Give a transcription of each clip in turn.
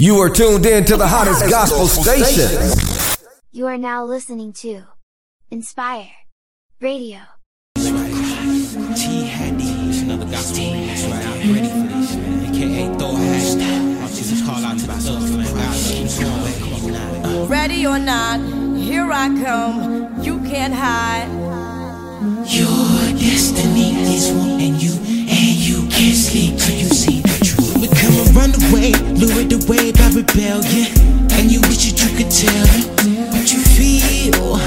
You are tuned in to the hottest gospel station. You are now listening to Inspire Radio. T Hattie. It's another gospel remix, right? I'm ready for this, man. AKA Thor Hattie. My Jesus call out to the thugs, man. God keeps going. Ready or not, here I come. You can't hide. Your destiny is one, and you, and you can't sleep till you see become a runaway, lured away by rebellion. And you wish that you could tell them what you feel.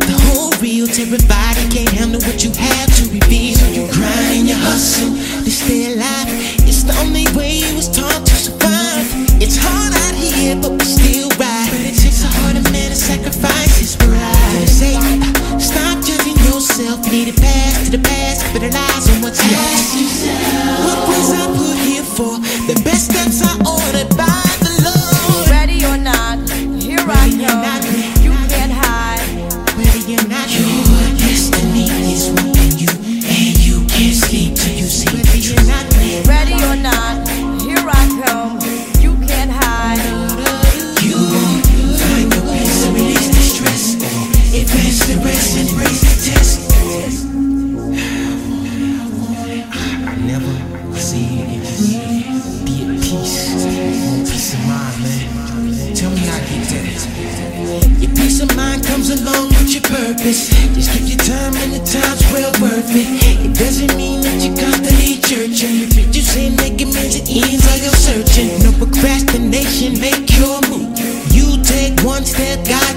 The whole real terrified, I can't handle what you have to reveal. So you grind and you hustle to stay alive. It's the only way you was taught to survive. It's hard out here, but we still ride. But it takes a heart of man to sacrifice his pride. Say, stop judging yourself. Need a path to the past, but it lies on what's next. What was I put? for. The best steps I ordered. it in like you're searching. No procrastination, make your move. You take one step, God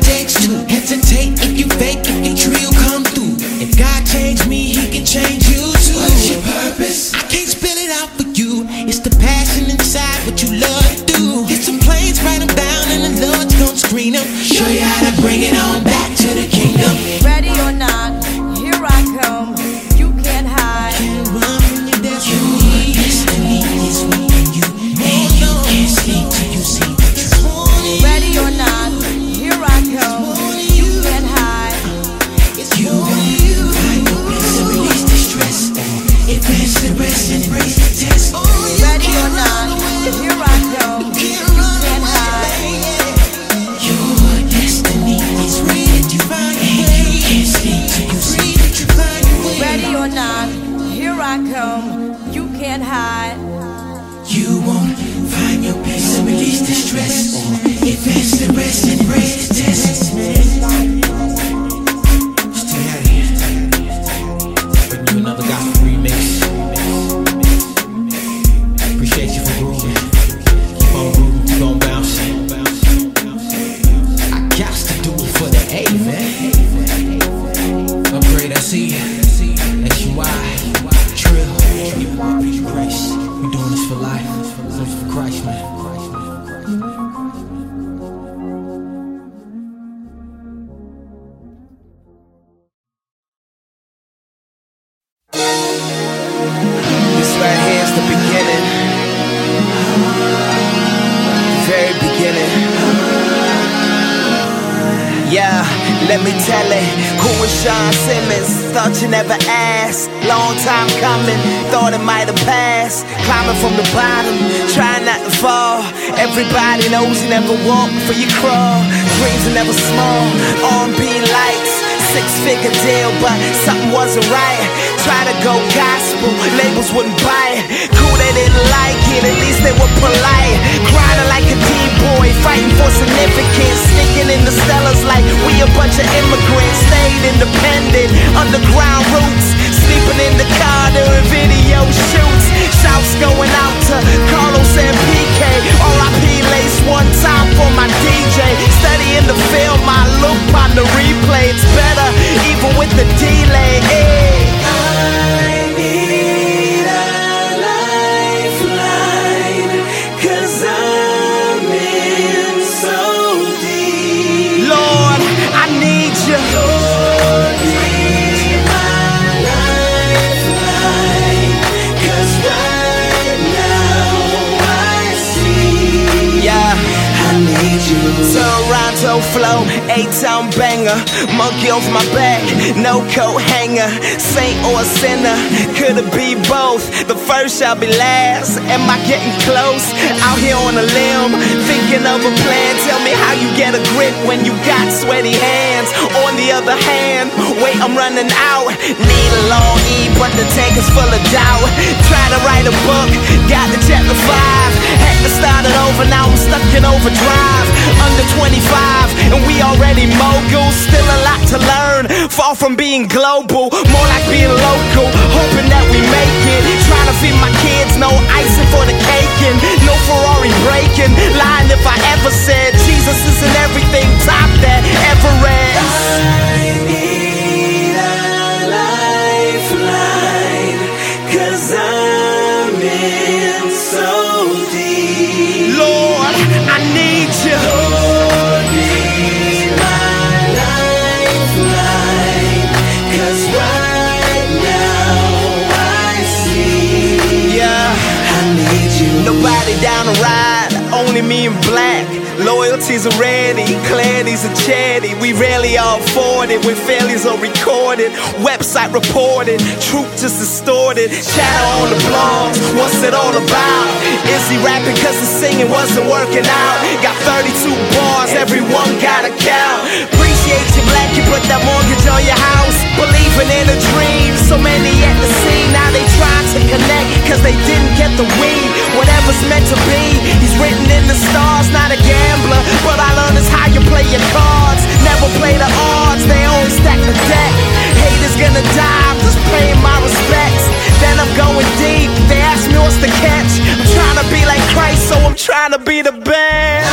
are ready, Clannies are chatty. We rarely are afforded when failures are recorded. Website reported, truth just distorted. Shadow on the blogs, what's it all about? Is he rapping cause the singing wasn't working out? Got 32 bars, everyone got a count. Pre- appreciate you black, you put that mortgage on your house. Believing in a dream, so many at the scene. Now they try to connect, cause they didn't get the weed. Whatever's meant to be, he's written in the stars. Not a gambler, but I learned is how you play your cards. Never play the odds, they only stack the deck. Haters gonna die, I'm just paying my respects. Then I'm going deep, they ask me what's the catch. I'm trying to be like Christ, so I'm trying to be the best.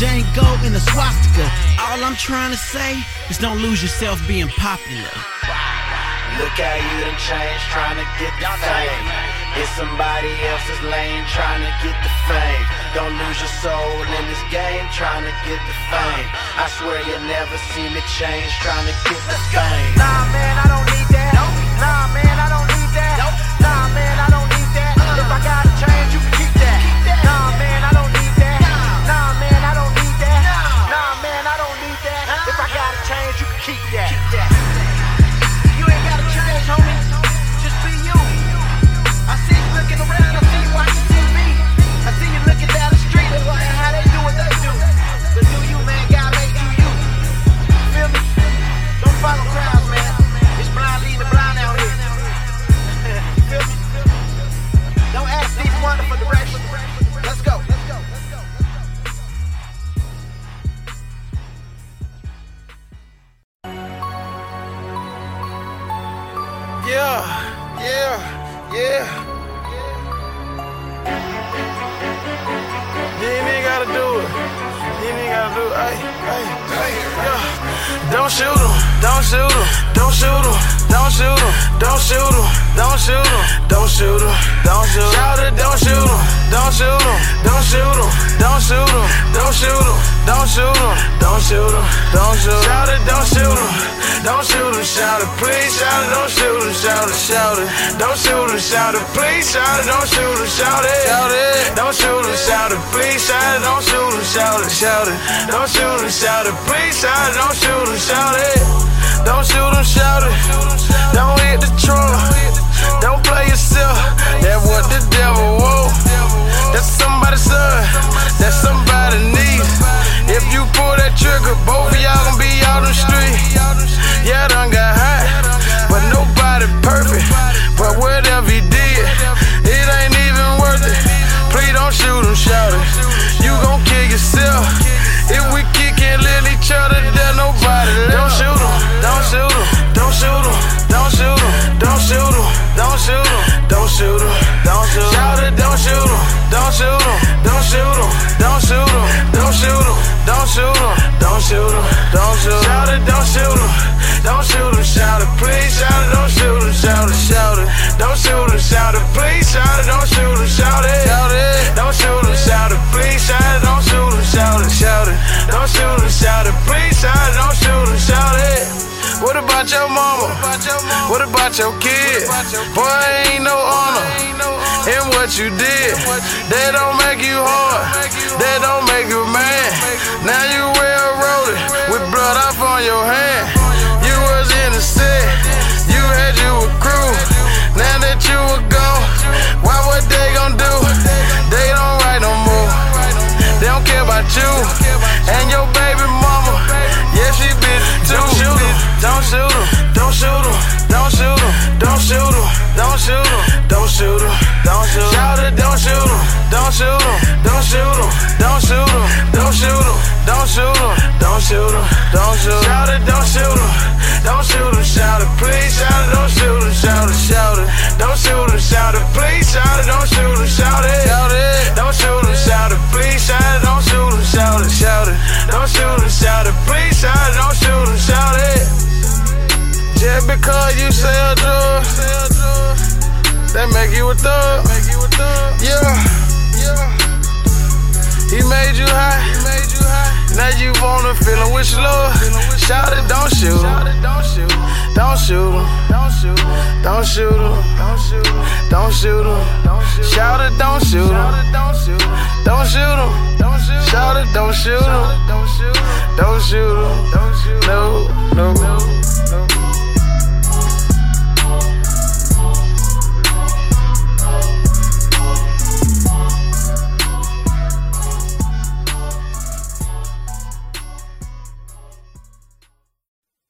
Django and the swastika. All I'm trying to say is don't lose yourself being popular. Look how you done changed, trying to get the fame. It's somebody else's lane, trying to get the fame. Don't lose your soul in this game, trying to get the fame. I swear you'll never see me change, trying to get the fame. Nah, man, I don't please shout it, don't shoot him, shout it, don't shoot him, shout it, don't hit the trunk, don't play yourself, that's what the devil wants. That's somebody's son, that's somebody's niece. If you pull that trigger, both of y'all gon' be out on shoot him, don't shoot him, shout it, please shout it, don't shoot him, shout it, shout it, don't shoot him, shout it, please shout it, don't shoot him, shout it, shout it, don't shoot him, shout it, please shout it, don't shoot him, shout it, shout it, don't shoot him, shout it, please shout it, don't shoot him, shout it. What about your mama? What about your kid? Boy, ain't no honor in what you did. That don't make you hard. That don't make you man. Now you on your hand. You was innocent. You had you a crew. Now that you were gone, why what they gon' do? They don't write no more. They don't care about you and your baby mama. Yeah, she bitch too. Don't shoot him. Don't shoot him. Don't shoot him. Don't shoot him. Don't shoot him. Don't shoot him. Don't shoot him. Don't shoot him. Shout it. Don't shoot him. Don't shoot him. Don't shoot him. Don't shoot him. Don't shoot him. Don't shoot him don't shoot him, don't shoot him. Shout it, don't shoot him, don't shoot him. Shout it, please, shout it, don't shoot him. Shout it, shout it, don't shoot him. Shout it, please, shout it, don't shoot him. Shout it, shout it, don't shoot him. Shout it, please, shout it, don't shoot him. Shout it, shout it, don't shoot him. Shout it, please, shout it, don't shoot him. Shout it. Just because you sell drugs, drug, that make you a thug. Yeah, yeah. He made you high. He made you high. Now you wanna feel him with love. Shout it, don't shoot him. Don't shoot him. Don't shoot him. Don't shoot him. Don't shoot. Shout it, don't shoot him. Don't shoot him. Shout it, don't shoot don't shoot him. Don't shoot him. No, no,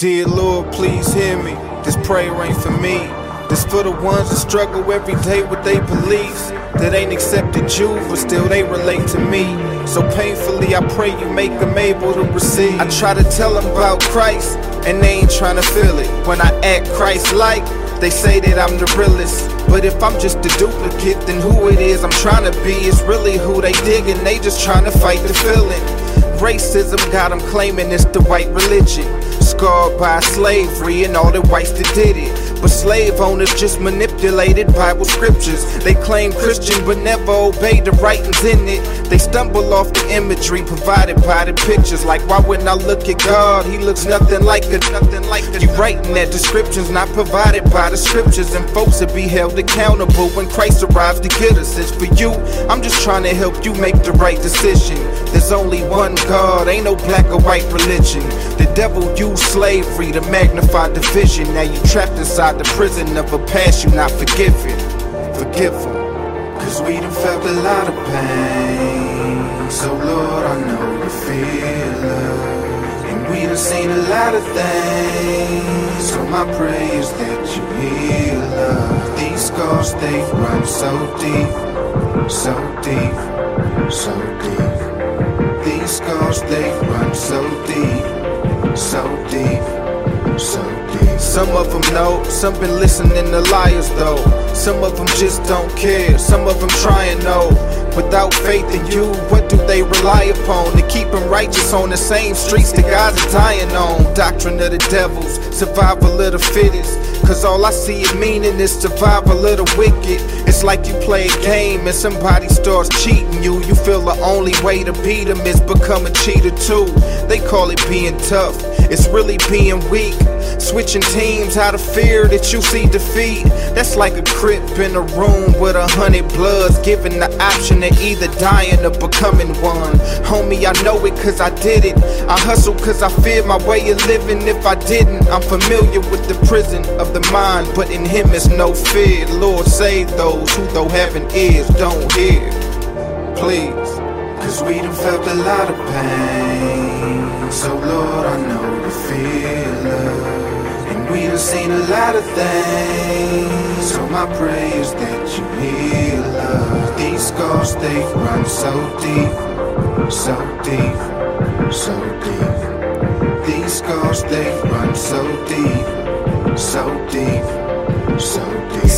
Dear Lord, please hear me. This prayer ain't for me. This for the ones that struggle every day with their beliefs. That ain't accepted you, but still they relate to me. So painfully, I pray you make them able to receive. I try to tell them about Christ, and they ain't trying to feel it. When I act Christ like, they say that I'm the realest. But if I'm just a duplicate, then who it is I'm trying to be is really who they dig, and they just trying to fight the feeling. Racism got them claiming it's the white religion. By slavery and all the whites that did it. But slave owners just manipulated Bible scriptures. They claim Christian but never obey the writings in it. They stumble off the imagery provided by the pictures. Like why wouldn't I look at God? He looks nothing like a nothing like a. You writing that description's not provided by the scriptures, and folks will be held accountable when Christ arrives to get us. It's for you. I'm just trying to help you make the right decision. There's only one God, ain't no black or white religion. The devil used slavery to magnify division. Now you trapped inside the prison of a past you not forgiven. Forgive him. Cause we done felt a lot of pain. So Lord, I know you feel us. And we done seen a lot of things. So my prayer is that you heal us. These scars, they run so deep, so deep, so deep. These scars, they run so deep, so deep. Some of them know, some been listening to liars though. Some of them just don't care, some of them try and know. Without faith in you, what do they rely upon? To keep them righteous on the same streets that guys are dying on. Doctrine of the devils, survival of the fittest. Cause all I see it meaning is survival of the wicked. It's like you play a game and somebody starts cheating you. You feel the only way to beat them is become a cheater too. They call it being tough, it's really being weak. Switching teams out of fear that you see defeat. That's like a crip in a room with a hundred bloods, given the option of either dying or becoming one. Homie, I know it cause I did it. I hustle cause I fear my way of living. If I didn't, I'm familiar with the prison of the mind, but in Him is no fear. Lord, save those who, though heaven is, don't hear. Please. Cause we done felt a lot of pain. So, Lord, I know you feel us. And we done seen a lot of things. So, my prayer is that you heal us. These scars, they run so deep, so deep, so deep. These scars, they run so deep, so deep.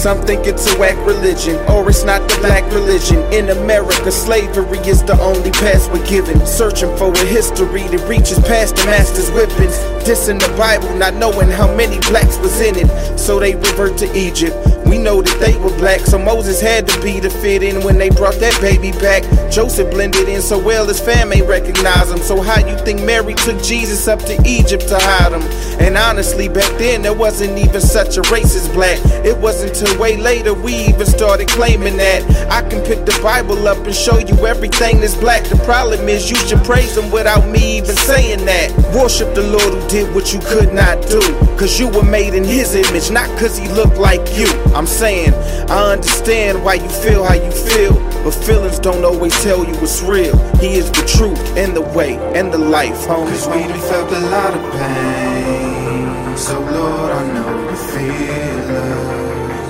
Some think it's a whack religion, or it's not the black religion. In America, slavery is the only path we're given. Searching for a history that reaches past the master's whippings. Dissing the Bible, not knowing how many blacks was in it. So they revert to Egypt. We know that they were black, so Moses had to be the fit in when they brought that baby back. Joseph blended in so well his fam ain't recognize him. So how you think Mary took Jesus up to Egypt to hide him? And honestly, back then there wasn't even such a race as black. It wasn't till way later we even started claiming that. I can pick the Bible up and show you everything that's black. The problem is you should praise him without me even saying that. Worship the Lord who did what you could not do. Cause you were made in his image, not cause he looked like you. I'm saying, I understand why you feel how you feel, but feelings don't always tell you what's real. He is the truth and the way and the life, homie. Cause we done felt a lot of pain. So Lord, I know you feel.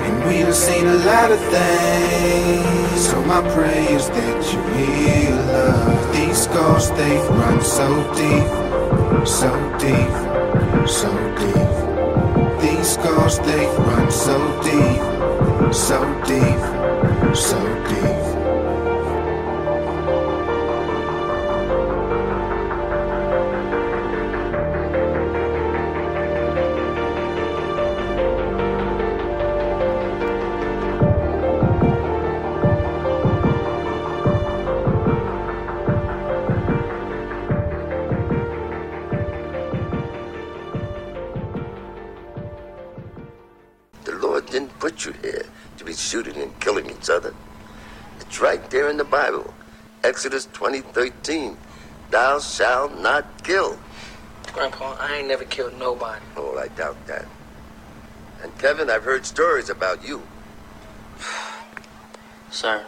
And we done seen a lot of things. So my prayer is that you heal us. These scars, they run so deep, so deep, so deep. These scars, they run so deep, so deep, so deep. Exodus 20:13. Thou shalt not kill. Grandpa, I ain't never killed nobody. Oh, I doubt that. And Kevin, I've heard stories about you. Sir,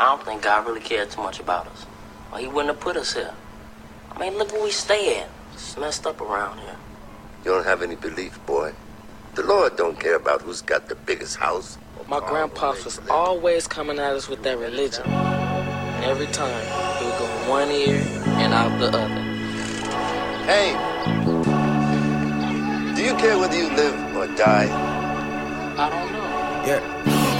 I don't think God really cared too much about us. Or he wouldn't have put us here. I mean, look where we stay at. It's messed up around here. You don't have any belief, boy. The Lord don't care about who's got the biggest house. My grandpa was always coming at us with that religion. And every time, he would go in one ear and out the other. Hey, do you care whether you live or die? I don't know. Yeah.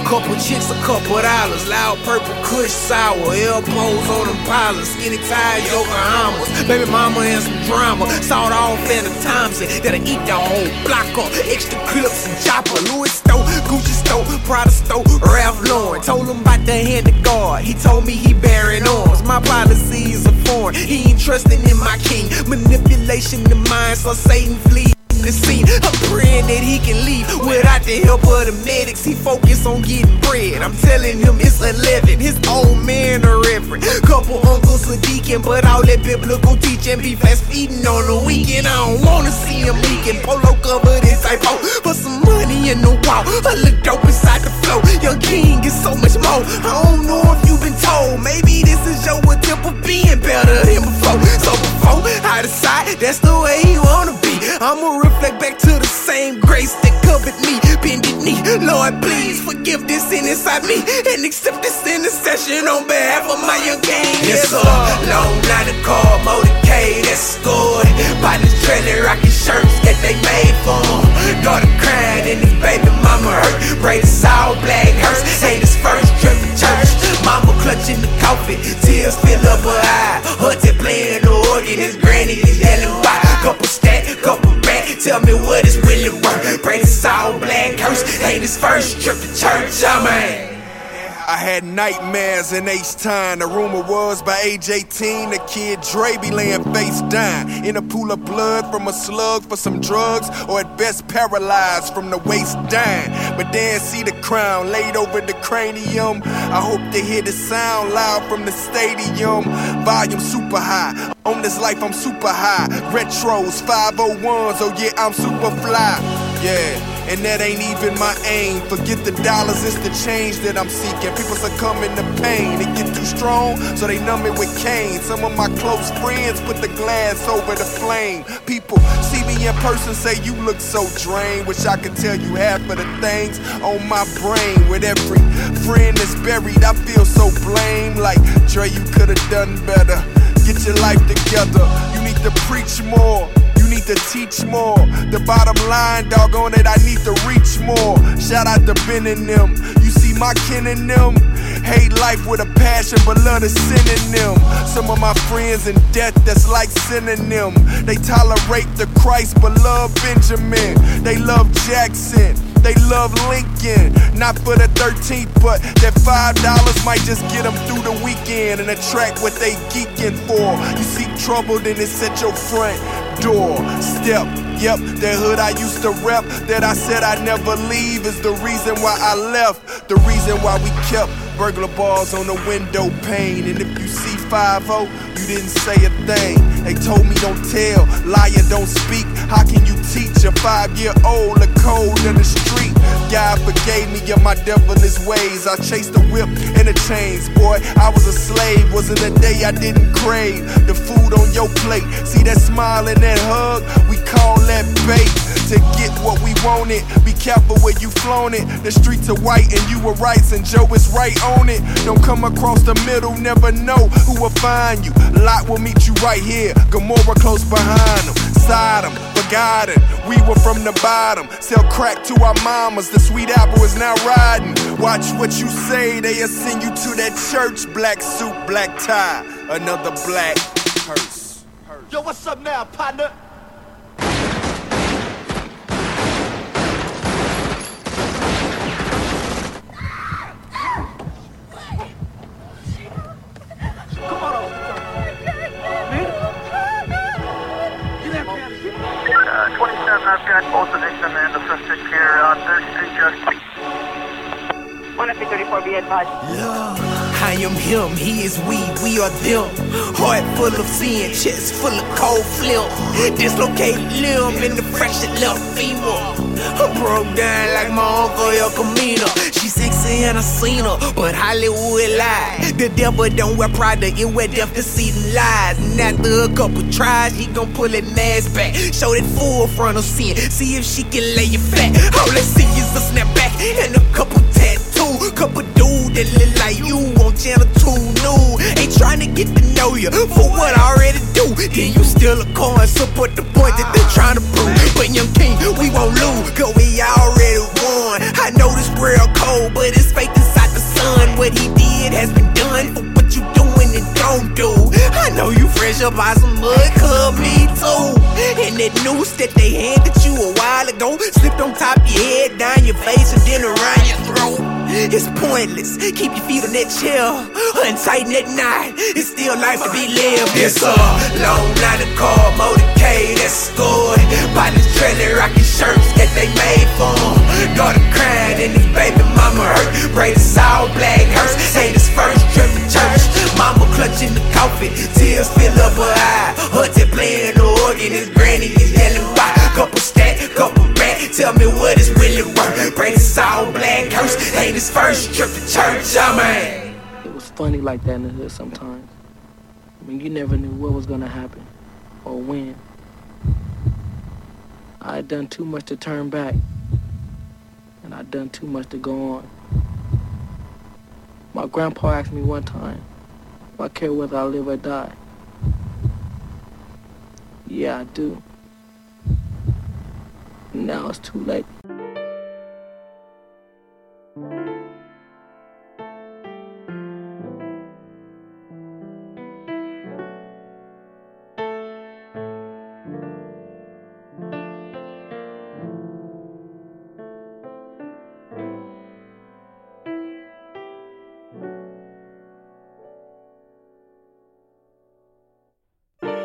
Couple chicks, a couple dollars. Loud purple kush sour. Elbows on them pilots. Skinny ties, Yokohamas. Baby mama and some drama. Sawed off Fanta Thompson. That'll eat the whole block up. Extra clips and chopper. Louis Stowe, Gucci Stowe, Prada Stowe, Ralph Lauren. Told him about the hand of God. He told me he bearing arms. My policies are foreign. He ain't trusting in my king. Manipulation of mind, so Satan flee the scene. I'm praying that he can leave without the help of the medics. He focused on getting bread. I'm telling him it's 11. His old man a reverend. Couple uncles a deacon, but all that biblical teaching be fast feeding on the weekend. I don't wanna see him leaking. Polo covered in typo. Put some money in the wall. I look dope inside the flow. Young king is so much more. I don't know if you've been told. Maybe this is your attempt of being better than before. So before I decide that's the way you wanna be. I'ma reflect back to the same grace that covered me, bended knee. Lord, please forgive this sin inside me and accept this intercession on behalf of my young king. Yes, sir. Long line of car, motorcade, escort. Partners trailer, rocking shirts that they made for him. Daughter crying and his baby mama hurt. Braids all black hurts. Ain't his first trip to church. Mama clutching the coffin, tears fill up her eye. Hunter playing the organ, his granny is yelling his first trip to church, I mean. I had nightmares in H time. The rumor was by age 18, the kid Dre be laying face down in a pool of blood from a slug for some drugs, or at best paralyzed from the waist down. But then see the crown laid over the cranium. I hope to hear the sound loud from the stadium. Volume super high. On this life, I'm super high. Retros, 501s, oh yeah, I'm super fly. Yeah. And that ain't even my aim. Forget the dollars, it's the change that I'm seeking. People succumb to pain. It get too strong, so they numb it with cane. Some of my close friends put the glass over the flame. People see me in person, say you look so drained. Wish I could tell you half of the things on my brain. With every friend that's buried, I feel so blamed. Like, Dre, you could've done better. Get your life together. You need to preach more need to teach more. The bottom line, doggone it, I need to reach more. Shout out to Ben and them. You see my kin and them. Hate life with a passion, but love in them. Some of my friends in death, that's like synonym. They tolerate the Christ, but love Benjamin. They love Jackson. They love Lincoln, not for the 13th, but that five dollars might just get them through the weekend and attract what they geeking for. You seek trouble, then it's at your front door. Step, yep, that hood I used to rep, that I said I'd never leave, is the reason why I left. The reason why we kept burglar bars on the window pane. And if you see 5 you didn't say a thing. They told me don't tell, liar don't speak. How can you teach a five year old the code in the street? God forgave me of my devilish ways. I chased the whip and the chains, boy. I was a slave. Wasn't a day I didn't crave the food on your plate. See that smile and that hug? We call that bait to get what we wanted. Be careful where you flown it. The streets are white and you were right, and Joe is right on it. Don't come across the middle, never know who will find you. Lot will meet you right here. Gomorrah close behind them. Sodom, forgotten. We were from the bottom. Sell crack to our mamas. The sweet apple is now riding. Watch what you say. They'll send you to that church. Black suit, black tie. Another black curse. Yo, what's up now, partner? I've got both the victim and the suspect here on 3rd Street Justice. 134 be advised. Yeah. I am him, he is we, we are them. Heart full of sin, chest full of cold flip. Dislocated limb in the fractured left femur. I broke down like my uncle El Camino. She sexy and I seen her, but Hollywood lied. The devil don't wear Prada, it wear death deceiving lies. And after a couple tries, he gon' pull that mask back. Show that full frontal sin, see if she can lay you flat. All I see is a snapback and a couple tattoos. Couple dudes that look like you on channel 2 new. Ain't trying to get to know you for what I already do. Then you still a coin, support the point that they're trying to prove. But young king, we won't lose, cause we already won. I know this world cold, but it's faith inside the sun. What he did has been done for what you doing and don't do. I know you fresh up out some mud, club me too. And that noose that they handed you a while ago slipped on top your head, down your face, and then around your throat. It's pointless. Keep your feet on that chair, untighten that knot. It's still life to be lived. It's a long night of car, motorcade, that's good. By this trailer, rocking shirts that they made for him. Daughter crying and his baby mama hurt. Braid is all black, hurts. His first trip. Mama clutching the coffin, tears fill up her eye. Hunter playing the organ, his granny is yelling by. Couple stack, couple back. Tell me what it's really worth. Braid is all black, curse. Ain't his first trip to church, oh man. It was funny like that in the hood sometimes. I mean, you never knew what was gonna happen or when. I had done too much to turn back, and I'd done too much to go on. My grandpa asked me one time if I care whether I live or die. Yeah, I do. Now it's too late.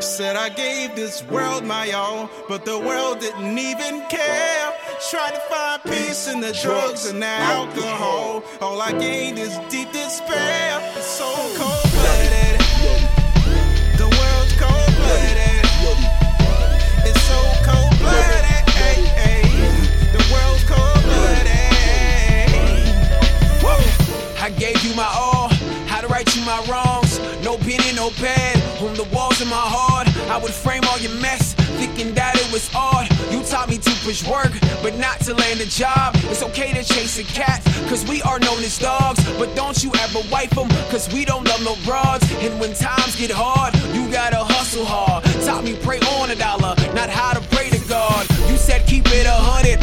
Said I gave this world my all, but the world didn't even care. Tried to find peace in the drugs and the alcohol. All I gained is deep despair. It's so cold blooded. The world's cold blooded. It's so cold blooded. The world's cold blooded. Whoa. I gave you my all, how to right you my wrongs. And no pad on the walls of my heart. I would frame all your mess, thinking that it was odd. You taught me to push work, but not to land a job. It's okay to chase a cat, cause we are known as dogs. But don't you ever wipe them, cause we don't love no broads. And when times get hard, you gotta hustle hard. Taught me pray on a dollar, not how to pray to God. You said keep it a hundred,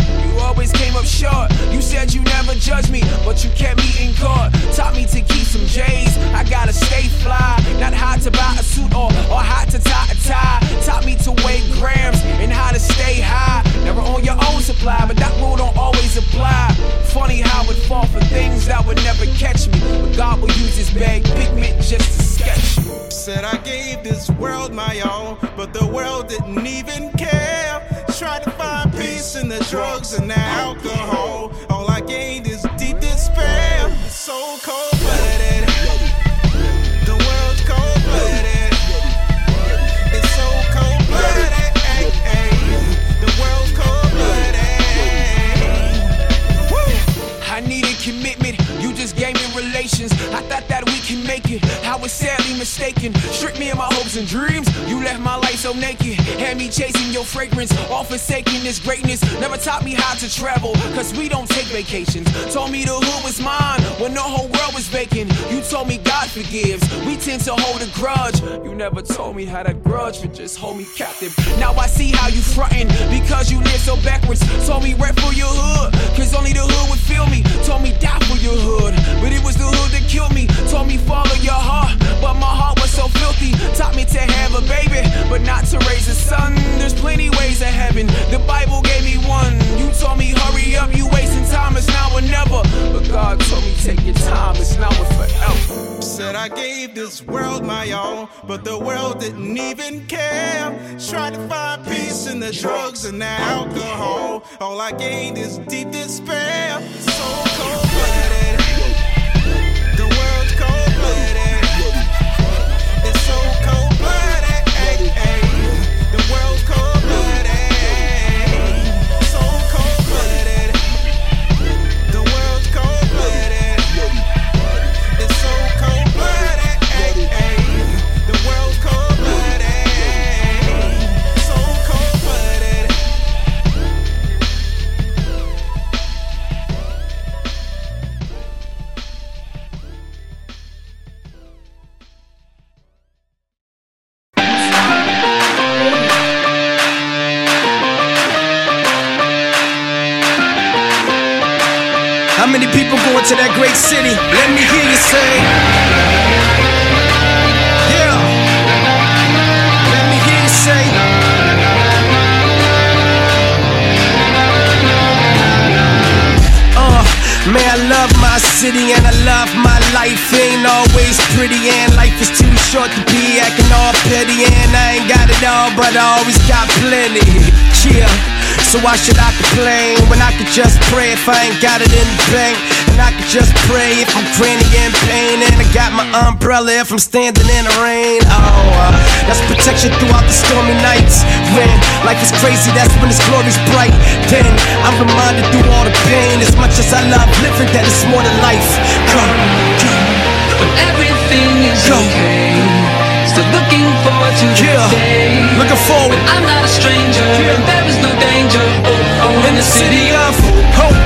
up short. You said you never judged me, but you kept me in court. Taught me to keep some J's, I gotta stay fly. Not how to buy a suit or, or how to tie a tie. Taught me to weigh grams and how to stay high. Never on your own supply, but that rule don't always apply. Funny how it fall for things that would never catch me. But God will use his bag pigment just to sketch me. Said I gave this world my all, but the world didn't even care. Tried to find peace in the drugs and the alcohol. All I gained is deep despair. So cold was sadly mistaken. Stripped me of my hopes and dreams, you left my life so naked. Had me chasing your fragrance, all forsaking this greatness. Never taught me how to travel, cause we don't take vacations. Told me the hood was mine when the whole world was vacant. You told me God forgives, we tend to hold a grudge. You never told me how that grudge would just hold me captive. Now I see how you frontin' because you live so backwards. Told me rep for your hood, cause only the hood would feel me. Told me die for your hood, but it was the hood that killed me. Told me follow your heart, but my heart was so filthy. Taught me to have a baby, but not to raise a son. There's plenty ways to heaven. The Bible gave me one. You told me hurry up, you wasting time. It's now or never. But God told me take your time. It's now or forever. Said I gave this world my all, but the world didn't even care. Tried to find peace in the drugs and the alcohol. All I gained is deep despair. So. Cold blooded. People to that great city? Let me hear you say. Yeah. Let me hear you say. Uh, man, I love my city and I love my life. Ain't always pretty and life is too short to be acting all petty. And I ain't got it all, but I always got plenty. Yeah. So why should I complain when I could just pray if I ain't got it in the bank? And I could just pray if I'm cranny in pain. And I got my umbrella if I'm standing in the rain. Oh, uh, that's protection throughout the stormy nights. When life is crazy, that's when its glory's bright. Then I'm reminded through all the pain. As much as I love living, that it's more than life. Come, come. Everything is okay. Still looking forward to the Yeah. day. Looking forward. When I'm not a stranger. and There is no danger. Oh, oh, in the city of hope.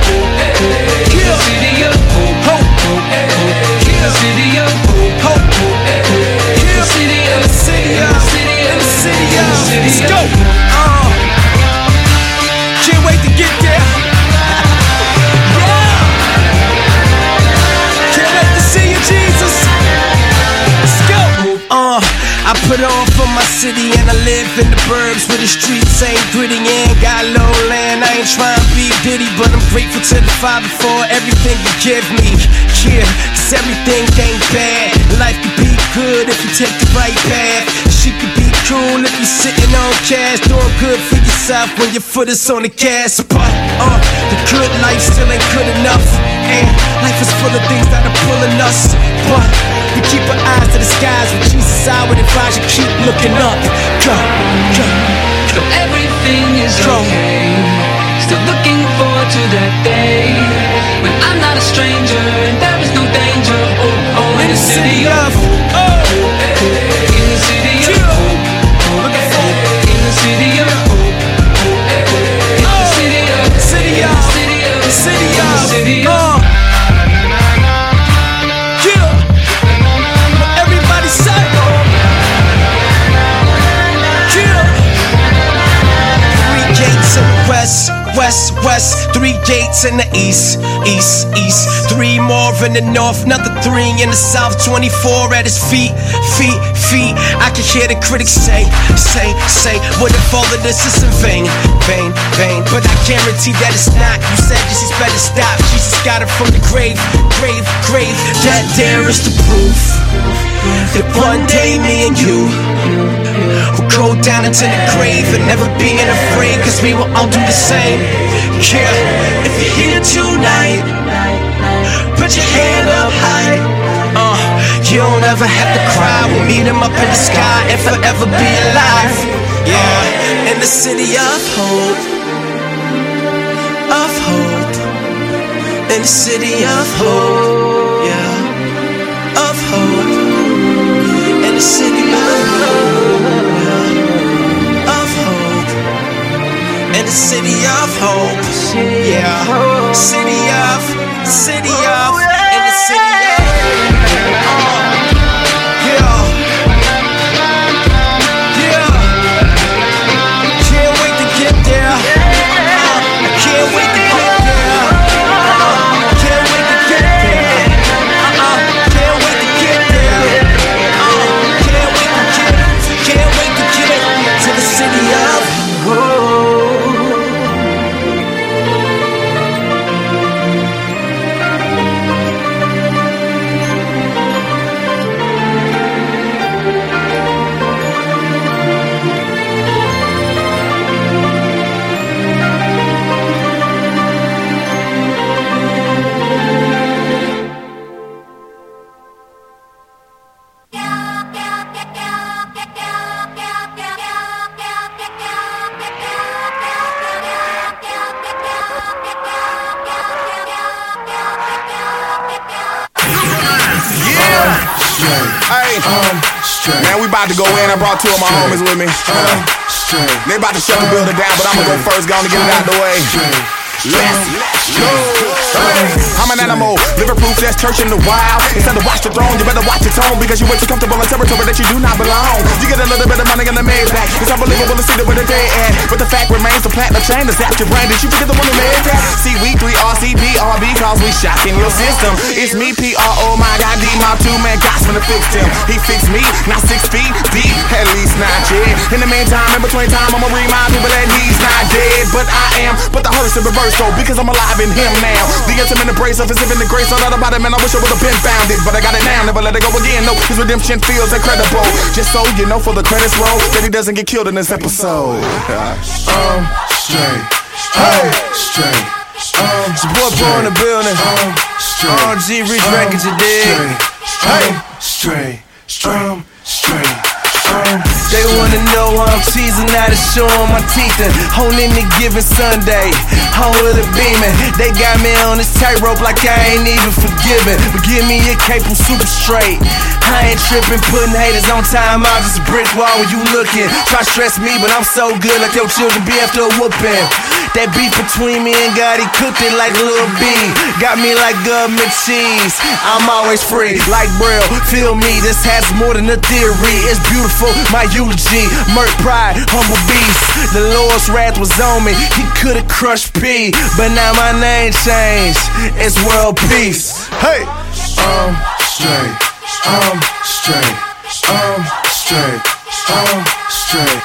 In the city of hope. Hope. In the city of hope. Hope. In the city of In the city of. In the city of. Let's go. Uh, can't wait to get there. Put on for my city and I live in the burbs where the streets ain't gritty and got low land. I ain't trying to be ditty, but I'm grateful to the Father for everything you give me. Yeah, cause everything ain't bad. Life could be good if you take the right path. She could be cool if you're sitting on cash, doing good for yourself when your foot is on the gas. But uh, the good life still ain't good enough. And life is full of things that are pulling us. But we keep our eyes to the skies with Jesus. I would advise you keep looking up. Go, go. So everything is okay. Still looking forward to that day when I'm not a stranger and there is no danger. Oh, oh, in the city of oh, gates in the east, east, east. Three more in the north, another three in the south. 24 at his feet, feet, feet. I can hear the critics say, say, say. What if all of this is in vain, vain, vain? But I guarantee that it's not. You said Jesus better stop. Jesus got it from the grave, grave, grave. That there is the proof that one day me and you go down into the grave and never being afraid, cause we will all do the same. Yeah, if you're here tonight, put your hand up high. Uh, you don't ever have to cry. We'll meet him up in the sky and forever be alive. Yeah, in the city of hope, of hope, in the city of hope. In the city of hope. Yeah, city of, city of, about to go in. I brought two of my homies with me. Uh, they about to shut the building down, but I'm gonna go first. Go on get it out the way. Let's go. I'm an animal, liver proof, that's church in the wild. Instead of watch the throne, you better watch your tone because you're way too comfortable in territory that you do not belong. You get a little bit of money in the Maybach. It's unbelievable to see the where the day at. But the fact remains the platinum chain is zapped your brain. Did you forget the one who made that? See, we 3RCPRB cause we shocking your system. It's me, PRO, oh my God, D, my two man, God's finna fix him. He fixed me, not six feet deep, at least not yet. In the meantime, in between time, I'ma remind people that he's not dead, but I am. But the hearse in reverse, though, because I'm alive in him now. The intimate embrace of his living the grace, all that about it, man. I wish I would've been found it, but I got it now, never let it go again. No, his redemption feels incredible. Just so you know, for the credits roll, that he doesn't get killed in this episode. Um, straight. Hey, straight. Um, it's boy Bro in the building. Um, straight. RG Rich Records, you dig? Hey, straight. Um, straight. Um, They wanna know I'm cheesing out of showing my teeth and on any giving Sunday. I'm with a beaming. They got me on this tightrope like I ain't even forgiven. But give me a cape, I'm super straight. I ain't tripping, putting haters on time out. Just a brick wall when you looking. Try stress me, but I'm so good like your children be after a whooping. That beef between me and God, he cooked it like Lil B. Got me like government cheese. I'm always free, like Braille. Feel me, this has more than a theory. It's beautiful, my eulogy. Merc pride, humble beast. The Lord's wrath was on me. He could've crushed P, but now my name changed. It's world peace. Hey, um, straight. Um, straight. Um, straight. Um, straight.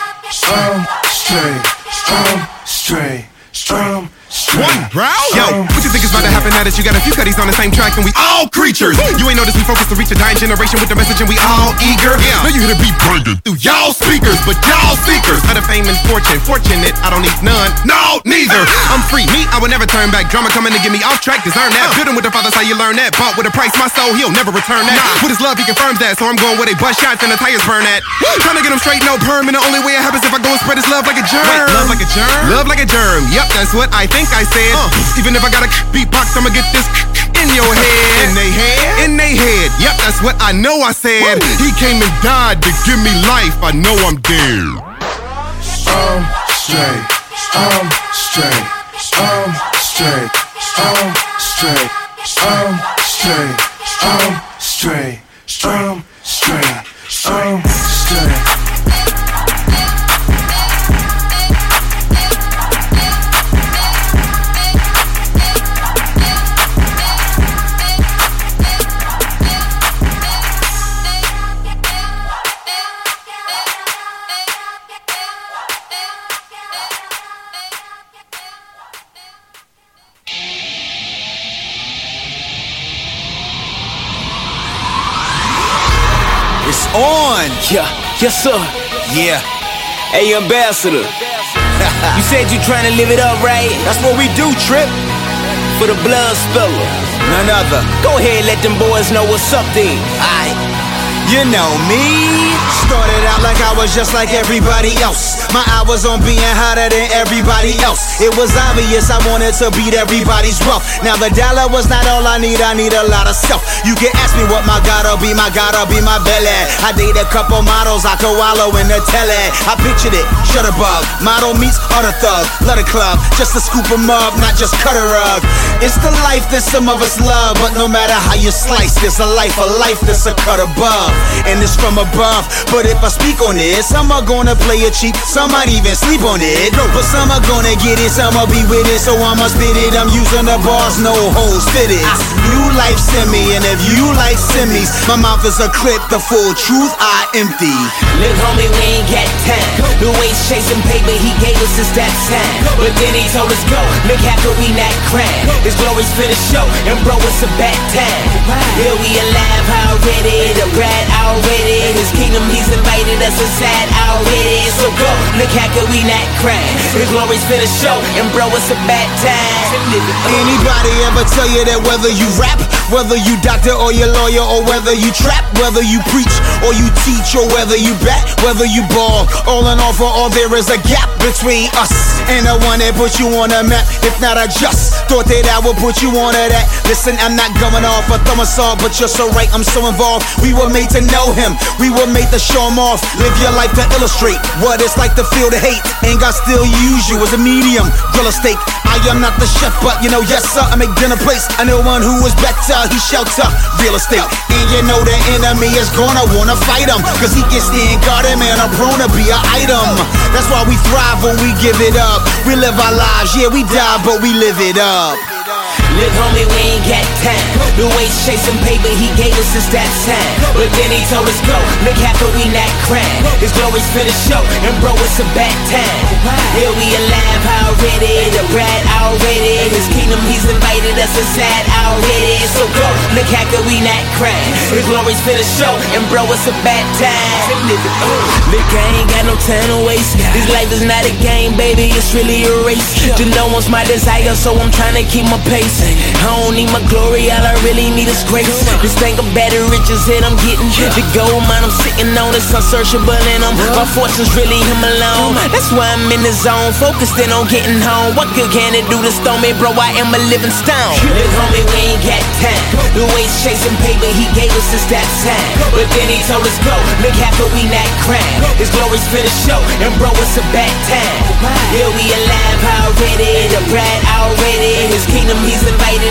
Um, straight. Um, straight drum. One round? Yo, what you think is about to happen now that you got a few cutties on the same track and we all creatures? You ain't noticed we focused to reach a dying generation with the message and we all eager? Yeah. Now you hear the beat burning through y'all speakers, but y'all seekers of the fame and fortune. Fortunate, I don't need none. No, neither. I'm free. Me, I will never turn back. Drama coming to get me off track, deserve that. Uh. Building with the father's how you learn that. Bought with a price, my soul, he'll never return that. With his love, he confirms that. So I'm going where they bust shots and the tires burn at. Trying to get him straight, no perm. And the only way it happens if I go and spread his love like a germ. Wait, love like a germ? Love like a germ. Yep, that's what I think I said. Even if I got a beatbox, I'ma get this in your head. In they head? In they head. Yep, that's what I know I said. He came and died to give me life. I know I'm dead. Um, straight. Um, straight. Um, straight. Um, straight. Um, straight. Um, straight. Um, straight. Um, straight. On. Yeah, yes sir. Yeah. Hey, ambassador. you said you trying to live it up, right? That's what we do, Trip. For the blood spiller. None other. Go ahead, let them boys know what's up then. Aight. You know me. Started out like I was just like everybody else. My eye was on being hotter than everybody else. It was obvious I wanted to beat everybody's wealth. Now the dollar was not all I need, I need a lot of self. You can ask me what my gotta be, my gotta be my belly. I date a couple models, I could wallow in the telly. I pictured it, Shut shutterbug. Model meets other thug, love the club. Just to scoop scoop 'em up, not just cut a rug. It's the life that some of us love, but no matter how you slice, there's a life, a life that's a cut above. And it's from above. But if I speak on it, some are gonna play it cheap, some might even sleep on it. No, But some are gonna get it, some will be with it, so I'ma spit it. I'm using the bars, no holes fitted. New life send me, and if you like semis, my mouth is a clip, the full truth I empty. Look, homie, we ain't got time. The waste chasing paper he gave us his that time. But then he told us go. Look, could we not cry? His glory's for the show, and bro, it's a bad time. Yeah, we alive already. The bride already. His kingdom, he's invited us inside already. So go. Look, how could we not cry? His glory's for the show, and bro, it's a bad time. Anybody ever tell you that whether you rap, whether you doctor or you lawyer, or whether you trap, whether you preach or you teach, or whether you bat, whether you ball, all in all for all there is a gap between us And the one that put you on the map. If not, I just thought that I would put you on to that. Listen, I'm not going off a song, but you're so right, I'm so involved. We were made to know him, we were made to show him off. Live your life to illustrate what it's like to feel the hate. And God still use you as a medium, grill a steak. I am not the chef, but you know, yes, sir, I make dinner place. I know one who is better, he shelter real estate. And you know the enemy is gonna wanna fight him, cause he gets the guarded man, I'm prone to be an item. That's why we thrive when we give it up. We live our lives, yeah, we die, but we live it up. Look, homie, we ain't got time. The waste chasing paper he gave us is that time. But then he told us go. Look, after we not crying. His glory's for the show, and bro, it's a bad time. Yeah, we alive already. The bride already. His kingdom, he's invited us inside already. So go. Look, after we not crying. His glory's for the show, and bro, it's a bad time. Look, I ain't got no time to waste. This life is not a game, baby. It's really a race. You know one's my desire, so I'm trying to keep my pace everything I don't need my glory, all I really need is grace. This thing of better riches that I'm getting. The gold mine I'm sitting on is unsearchable in them. My fortune's really him alone. That's why I'm in the zone, focused in on getting home. What good can it do to stone me, bro? I am a living stone. Look, homie, we ain't got time. The waste chasing paper he gave us is that time. But then he told us go. Look, half we not crying. His glory's for the show, and bro, it's a bad time. Yeah, we alive already. The bride already. His kingdom, he's invited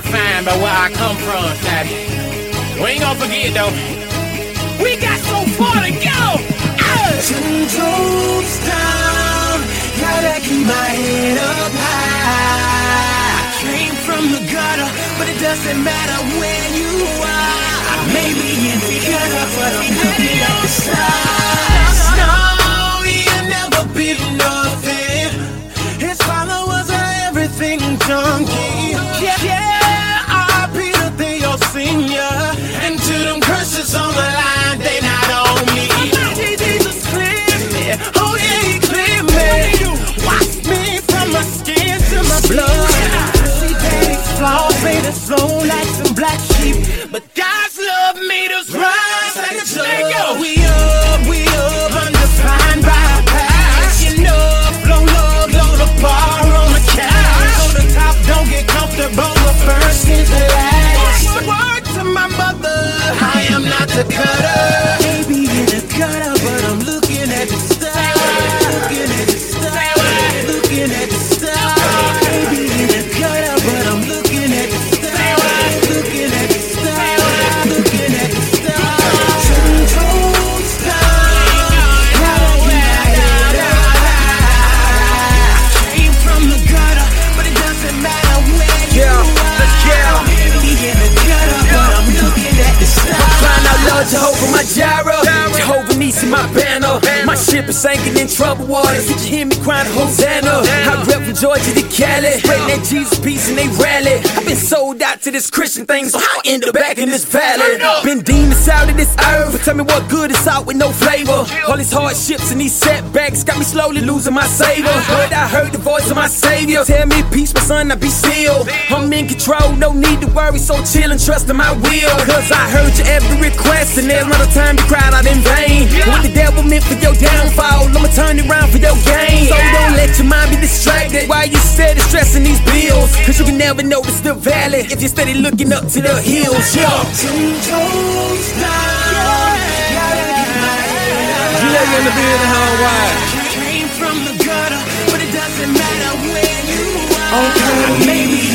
defined by where I come from, Daddy. We ain't gonna forget though. We got so far to go. Ten toes down, gotta keep my head up high. Came from the gutter, but it doesn't matter where you are. I may be in the gutter, but I'm looking at the stars. Some. But God's love made us rise like a flood. We up, we up, undefined by past. You know, flow love, blow the bar on the couch. On the top, don't get comfortable, but first is the last. Word to my mother, I am not the cutter. Maybe in the gutter, My ship is sinking in trouble waters. Did you hear me crying Hosanna? I rep from Georgia to Cali. Spreading that Jesus peace and they rally. I've been sold out to this Christian thing, so I end up back in this valley? Been demons out of this earth. But tell me what good is out with no flavor. All these hardships and these setbacks got me slowly losing my savor. But I heard the voice of my savior. Tell me peace, my son, I be sealed. I'm in control, no need to worry, so chill and trust in my will. Cause I heard your every request, and there's not a time you cried out in vain. What the devil meant for your downfall, I'ma turn it around for your gain. So don't let your mind be distracted while you steady stressing these bills. Cause you can never notice the valley if you're steady looking up to the hills. Yo. Ten toes down. You you're in the building, how wide. Came from the gutter, but it doesn't matter where you are. Okay. Maybe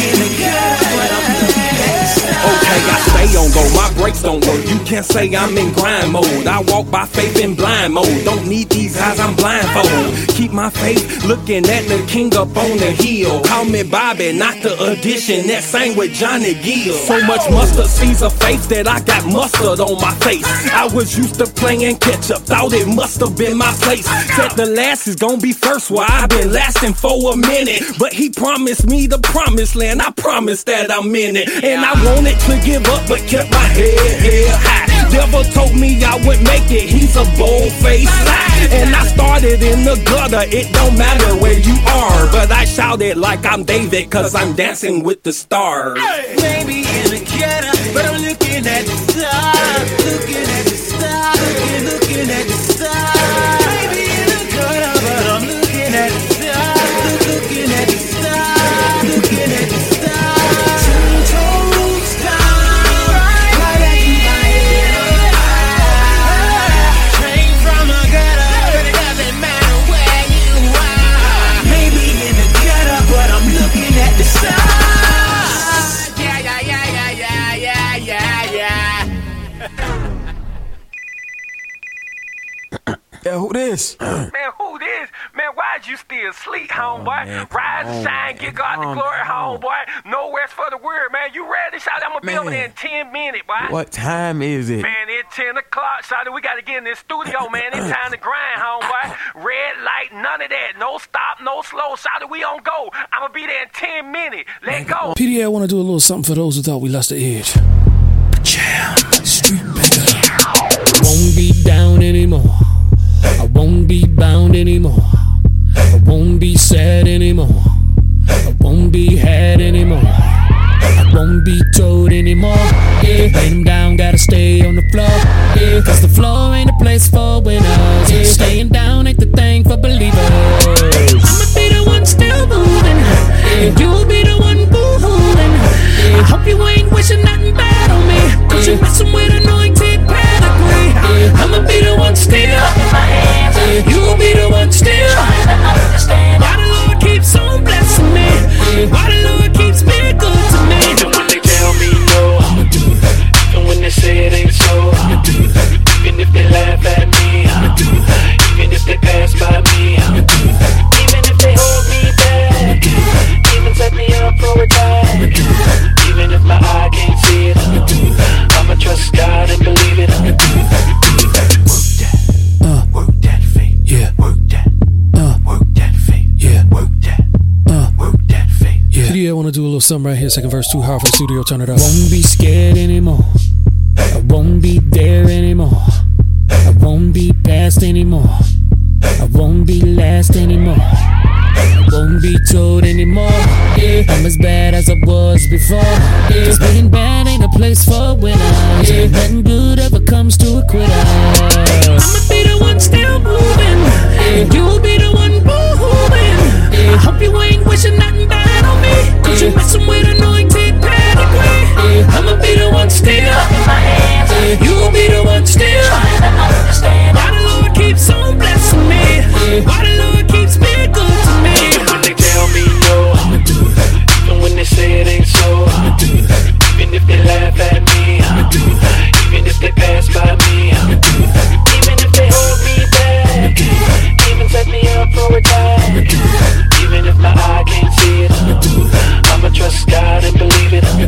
Okay, I stay on go, my brakes don't work. You can't say I'm in grind mode. I walk by faith in blind mode. Don't need these eyes, I'm blindfold. Keep my faith looking at the king up on the hill. Call me Bobby, not the Edition that sang with Johnny Gill. So much mustard seeds of faith that I got mustard on my face. I was used to playing catch up, thought it must have been my place. Said the last is gonna be first, while I've been lasting for a minute. But he promised me the promised land, I promised that I'm in it. And I wanted to give up, but kept my head held high. Devil told me I would make it, he's a bold face lie. And I started in the gutter, it don't matter where you are. But I shouted like I'm David, cause I'm dancing with the stars. Maybe in the gutter, but I'm looking at the stars. Looking at the stars. Yeah, who this? Man, who this? Man, why'd you still sleep, oh, homeboy? man, Rise and on, shine, get God the glory, down. homeboy. No rest for the word, man. You ready, shout? I'm gonna be over there in 10 minutes, boy. What time is it? Man, it's 10 o'clock, shout. We gotta get in this studio, man. It's time to grind, homeboy. Red light, none of that. No stop, no slow, shout. We on go. I'm gonna be there in 10 minutes. Let go. PDA, I want to do a little something for those who thought we lost the edge. Jam, street Won't bound anymore. I won't be sad anymore. I won't be had anymore. I won't be told anymore. Yeah, lay 'em down, gotta stay on the floor. Yeah, cause the floor ain't a place for winners. Yeah, staying down ain't the thing for believers. I'ma be the one still moving. Yeah, you'll be the one boo-hooing. Yeah, I hope you ain't wishing nothing bad on me. Cause you're messing with. Yeah, I'ma be the one still. You'll be the one still. Why the Lord keeps on blessing me? Why the Lord keeps being good to me? Even when they tell me no, I'ma do it. Even when they say it ain't so, I'ma do it. Even if they laugh at me, I'ma do it. Even if they pass by me, I'ma do it. Even if they hold me back, I'ma do it. Even set me up for a time, I'ma do it. Even if my eye Yeah. I want to do a little something right here. Second verse, too hard for the studio. Turn it up. Won't be scared anymore. I won't be there anymore. I won't be past anymore. I won't be last anymore. I won't be told anymore. Yeah, I'm as bad as I was before. Yeah, Cause being bad ain't a place for winners. Yeah, nothing good ever comes to a quitter. I'ma be the one still moving. Yeah, you'll be the one boo-hooing. I hope you ain't wishing nothing bad me. Cause you're messing with anointed pedigree. I'ma be the one still. You'll be the one still. Why the Lord keeps on blessing me? Why the Lord keeps being good to me? Even when they tell me no, I'ma do it. Even when they say it ain't so, I'ma do it. Even if they laugh at me, I'ma do it. Even if they pass by me, I'ma do it. Even if they hold me back, I'ma do it. Even set me up for a time, I'ma do it. Even if my eye can't God and believe it.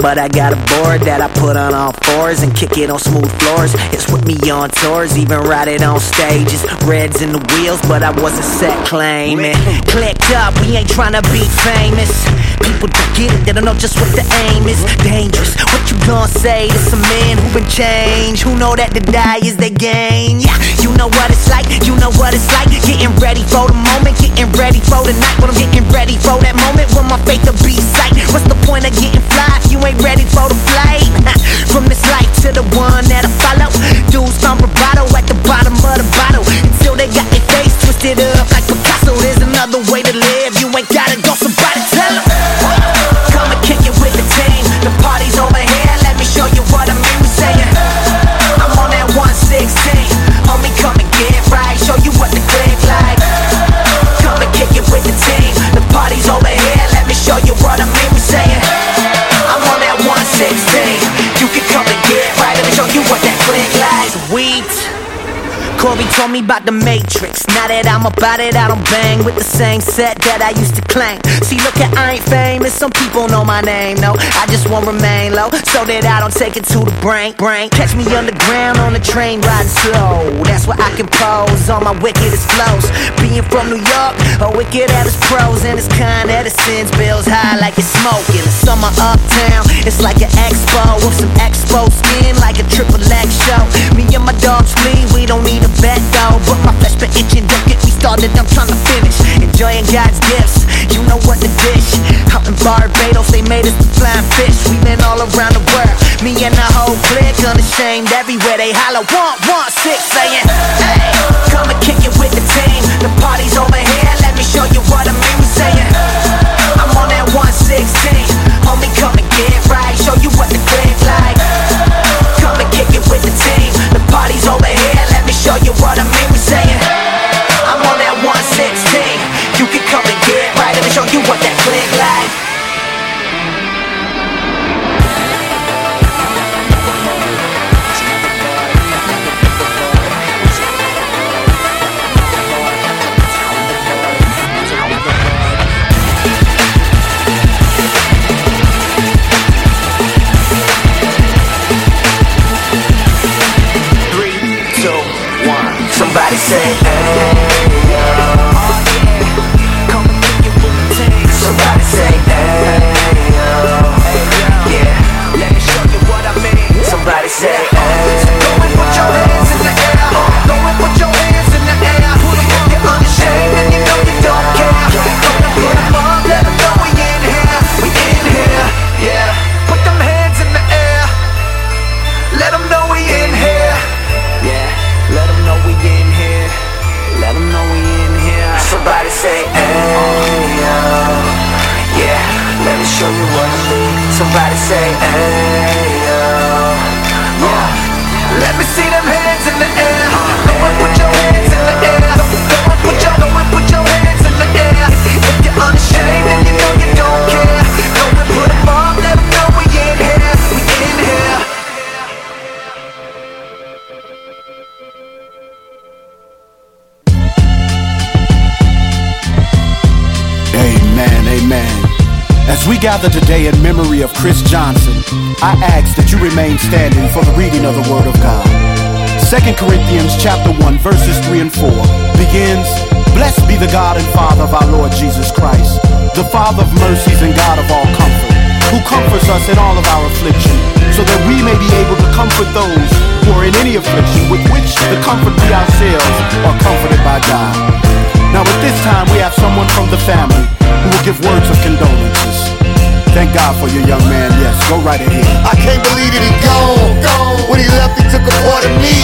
But I got a board that I put on all fours and kick it on smooth floors. It's with me on tours, even ride it on stages. Reds in the wheels, but I wasn't set claiming. Clicked up, we ain't trying to be famous. People don't get it, they don't know just what the aim is. Dangerous, what you gonna say to some men who been changed? Who know that to die is their gain? Yeah, you know what it's like, you know what it's like. Getting ready for the moment, getting ready for the night. But I'm getting ready for that moment when my faith will be sight. What's the point of getting fly if you ain't ready for the flight? From this life to the one that I follow. Dudes found bravado at the bottom of the bottle. Until they got their face twisted up like Picasso. There's another way to live. You ain't gotta go, Corey told me about the Matrix. Now that I'm about it, I don't bang with the same set that I used to claim. See, look at I ain't famous. Some people know my name, no. I just won't remain low so that I don't take it to the brain. Brain. Catch me underground on the train riding slow. That's where I can pose on my wickedest flows. Being from New York, a wicked at its pros and it's kind that it sends bills high like it's smoking. The summer uptown, it's like an expo with some expo skin like a triple X show. Me and my dogs flee, we don't need a bet though. But my flesh been itching, don't get me started, I'm trying to finish. Enjoying God's gifts, you know what the dish. Out in Barbados, they made us the flying fish. We've been all around the world, me and the whole clique unashamed everywhere they holler. One, one, six, saying, Hey, come and kick it with the team. The party's over here, let me show you what I mean. We saying, I'm on that 116. Homie, come you what that click Somebody say, hey, gather today in memory of Chris Johnson, I ask that you remain standing for the reading of the Word of God. 2 Corinthians chapter 1, verses 3 and 4 begins, Blessed be the God and Father of our Lord Jesus Christ, the Father of mercies and God of all comfort, who comforts us in all of our affliction, so that we may be able to comfort those who are in any affliction with which the comfort we ourselves are comforted by God. Now at this time we have someone from the family who will give words of condolences. Thank God for your young man. Yes, go right ahead. I can't believe that he gone. gone. When he left, he took a part of me.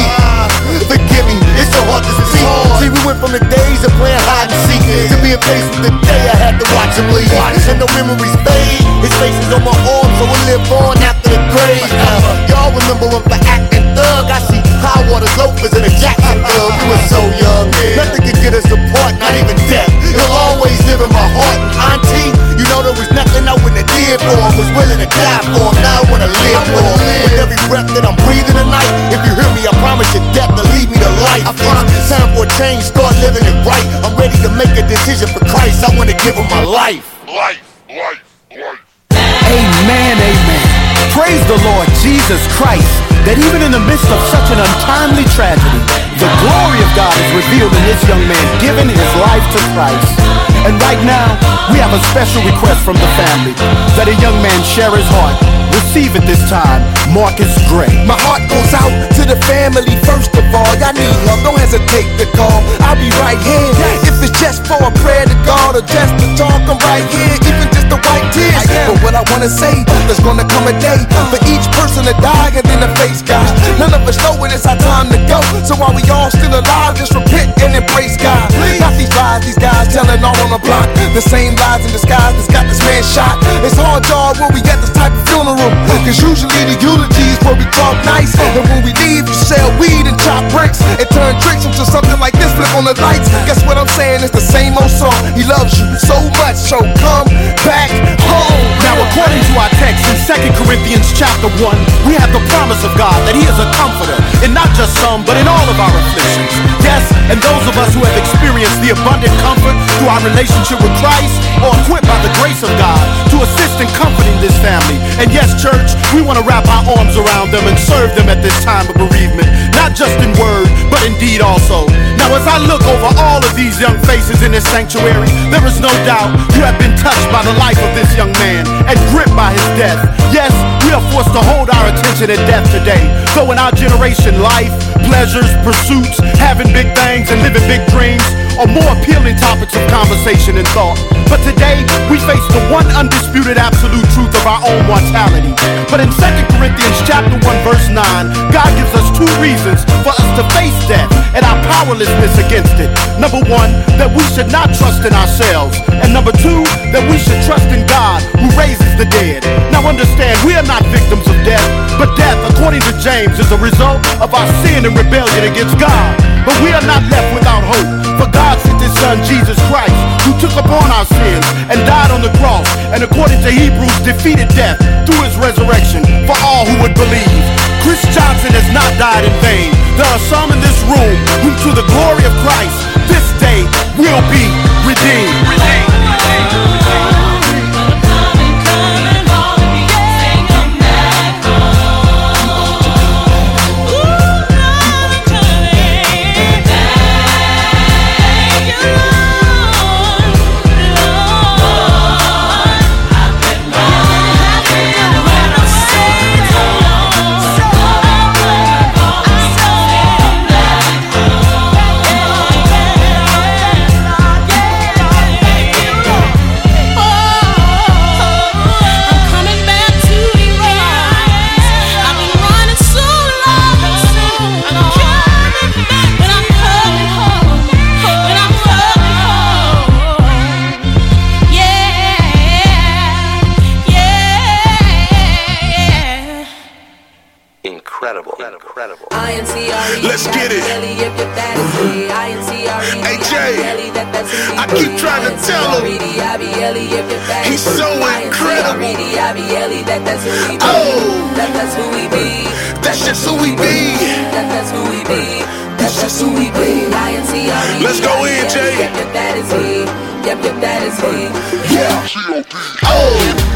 Forgive me, it's so hard to see. See, we went from the days of playing hide and seek to being faced with the day I had to watch him bleed. And the memories fade. His face is on my arm, so it live on after the grave. Uh, y'all remember him for acting thug? I see high water loafers in a Jackson thug. We were so young, nothing could get us apart, not even death. He'll always live in my heart. And auntie, you know there was nothing I wouldn't have did for him. Was willing to die for him. Now I wanna live for him. With every breath that I'm breathing tonight, if you hear me, I promise you death to lead me to life. I promise. Time for a change, start living it right. I'm ready to make a decision for Christ. I wanna give him my life. Life, life, life. Amen, amen. Praise the Lord Jesus Christ, that even in the midst of such an untimely tragedy, the glory of God is revealed in this young man giving his life to Christ. And right now, we have a special request from the family that a young man share his heart. Receive it this time, Marcus Gray. My heart goes out to the family first of all. Y'all need help, don't hesitate to call. I'll be right here. If it's just for a prayer to God or just to talk, I'm right here. Even just to wipe tears. But what I wanna say, there's gonna come a day for each person to die and then to face God. None of us know when it's our time to go. So while we all still alive, just repent and embrace God. Not these lies, these guys telling all on the block. The same lies in disguise that's got this man shot. It's hard, y'all, when we get this type of funeral. Cause usually the eulogies where we talk nice. And when we leave, you sell weed and chop bricks and turn tricks into something like this. Flip on the lights. Guess what I'm saying? It's the same old song. He loves you so much, so come back home. Now, according to our text in 2 Corinthians chapter 1, we have the promise of God that He is a comforter in not just some, but in all of our afflictions. Yes, and those of us who have experienced the abundant comfort through our relationship with Christ are equipped by the grace of God to assist in comforting this family. And yes, church, we want to wrap our arms around them and serve them at this time of bereavement, not just in word, but in deed also. Now, as I look over all of these young faces in this sanctuary, there is no doubt you have been touched by the life of this young man and gripped by his death. Yes, we are forced to hold our attention at death today. Though in our generation, life, pleasures, pursuits, having big things, and living big dreams are more appealing topics of conversation and thought. But today, we face the one undisputed absolute truth of our own mortality. But in 2 Corinthians chapter 1, verse 9, God gives us two reasons for us to face death and our powerlessness against it. Number one, that we should not trust in ourselves. And number two, that we should trust in God who raises the dead. Now understand, we are not victims of death, but death, according to James, is a result of our sin and rebellion against God. But we are not left without hope, for God sent his son Jesus Christ, who took upon our sins and died on the cross, and according to Hebrews, defeated death through his resurrection for all who would believe. Chris Johnson has not died in vain. There are some in this room who, to the glory of Christ, this day will be redeemed. Incredible, incredible. Let's get it. Mm-hmm. Hey Jay, I keep trying to tell him he's so incredible. Oh, that's who we be. That's just who we be. That's who we be. That's just who we be. Let's go in, Jay. Yep, that is me. Yep, yep, that is me. Yeah. Oh.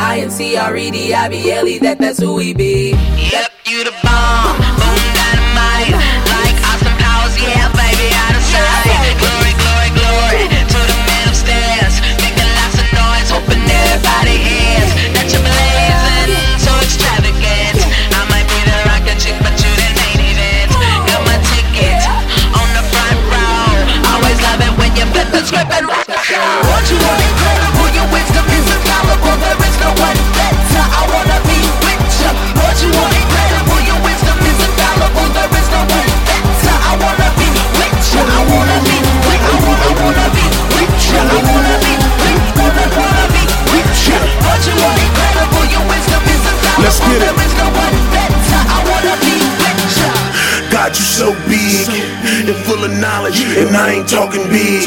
I N T R E D I B L E that that's who we be. Yep, you the bomb. Boom, dynamite. Like Austin Powers, yeah, baby, out of sight. Glory, glory, glory to the man upstairs. Making lots of noise, hoping everybody hears. That you're blazing, so extravagant. I might be the rocket chick, but you didn't ain't it. Got my ticket on the front row. Always love it when you flip the script and rock the show. Lord, you are with you. Are incredible, your wisdom is infallible. Let's get it. There is no one better. I wanna be with you. God, you so big and full of knowledge, and I ain't talking big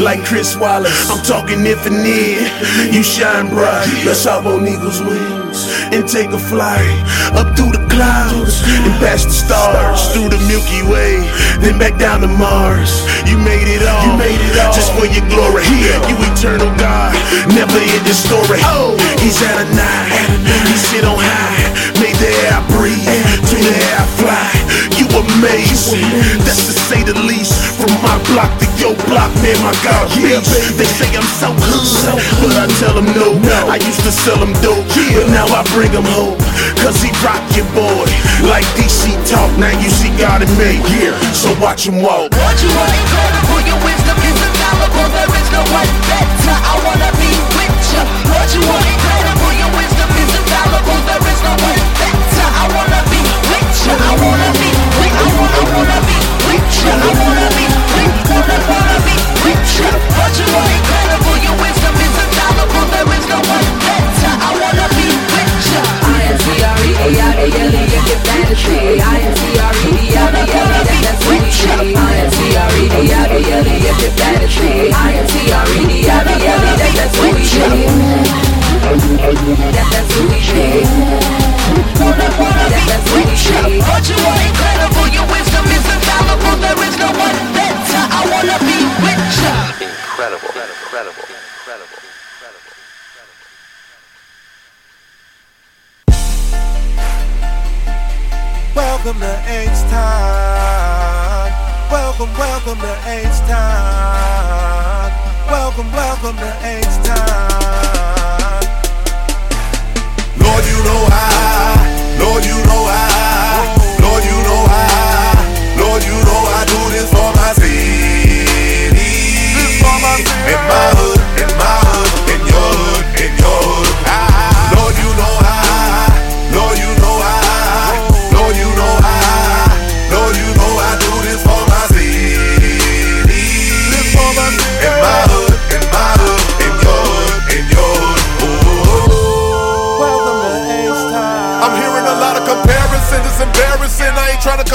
like Chris Wallace. I'm talking infinite. You shine bright. Let's hop on eagle's wings and take a flight up through the clouds and past the stars, through the Milky Way, then back down to Mars. You made it all. You made it all just for your glory. You eternal God, never end the story. Oh, He's at a nine. He sit on high. Made the air I breathe, to the air I fly. You amazing, that's to say the least. From my block to your block, man, my God, yeah. They say I'm so hood, but I tell them no. I used to sell them dope, but now I bring them home. Cause he rock your boy, like DC talk. Now you see God in me, yeah. So watch him walk. Lord, you are incredible, your wisdom is infallible. There is no one better. I wanna be with you. Lord, you are incredible, your wisdom is infallible. There is no one better. I wanna be with you. I wanna be with. I wanna wanna be with you. I wanna be with. Wanna wanna be with you. Lord, you are incredible, I N T R E D I L E that that's be. That that's you. Wisdom is. There is no one better. I wanna be with. Incredible, incredible, Welcome to H Time. Welcome, welcome to H Time. Welcome, welcome to H Time. Lord, you know I, Lord, you know I, Lord, you know I, Lord, you know I do this for my city. In my hood, in my hood,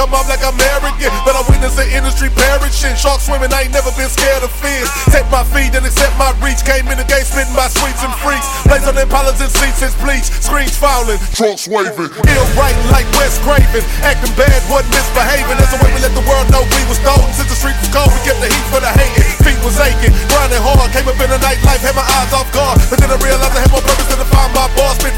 come off like I'm arrogant, but I witness the industry perishing. Shark swimming, I ain't never been scared of fish. Take my feet and accept my reach. Came in the game spitting my sweets and freaks. Plays on polish and seats is bleach. Screens falling, trunks waving. Ill writing like Wes Craven. Acting bad, wasn't misbehaving. That's the way we let the world know we was stolen. Since the street was cold, we kept the heat for the hating. Feet was aching, grinding hard. Came up in the nightlife, had my eyes off guard. But then I realized I had more purpose than to find my boss. Spit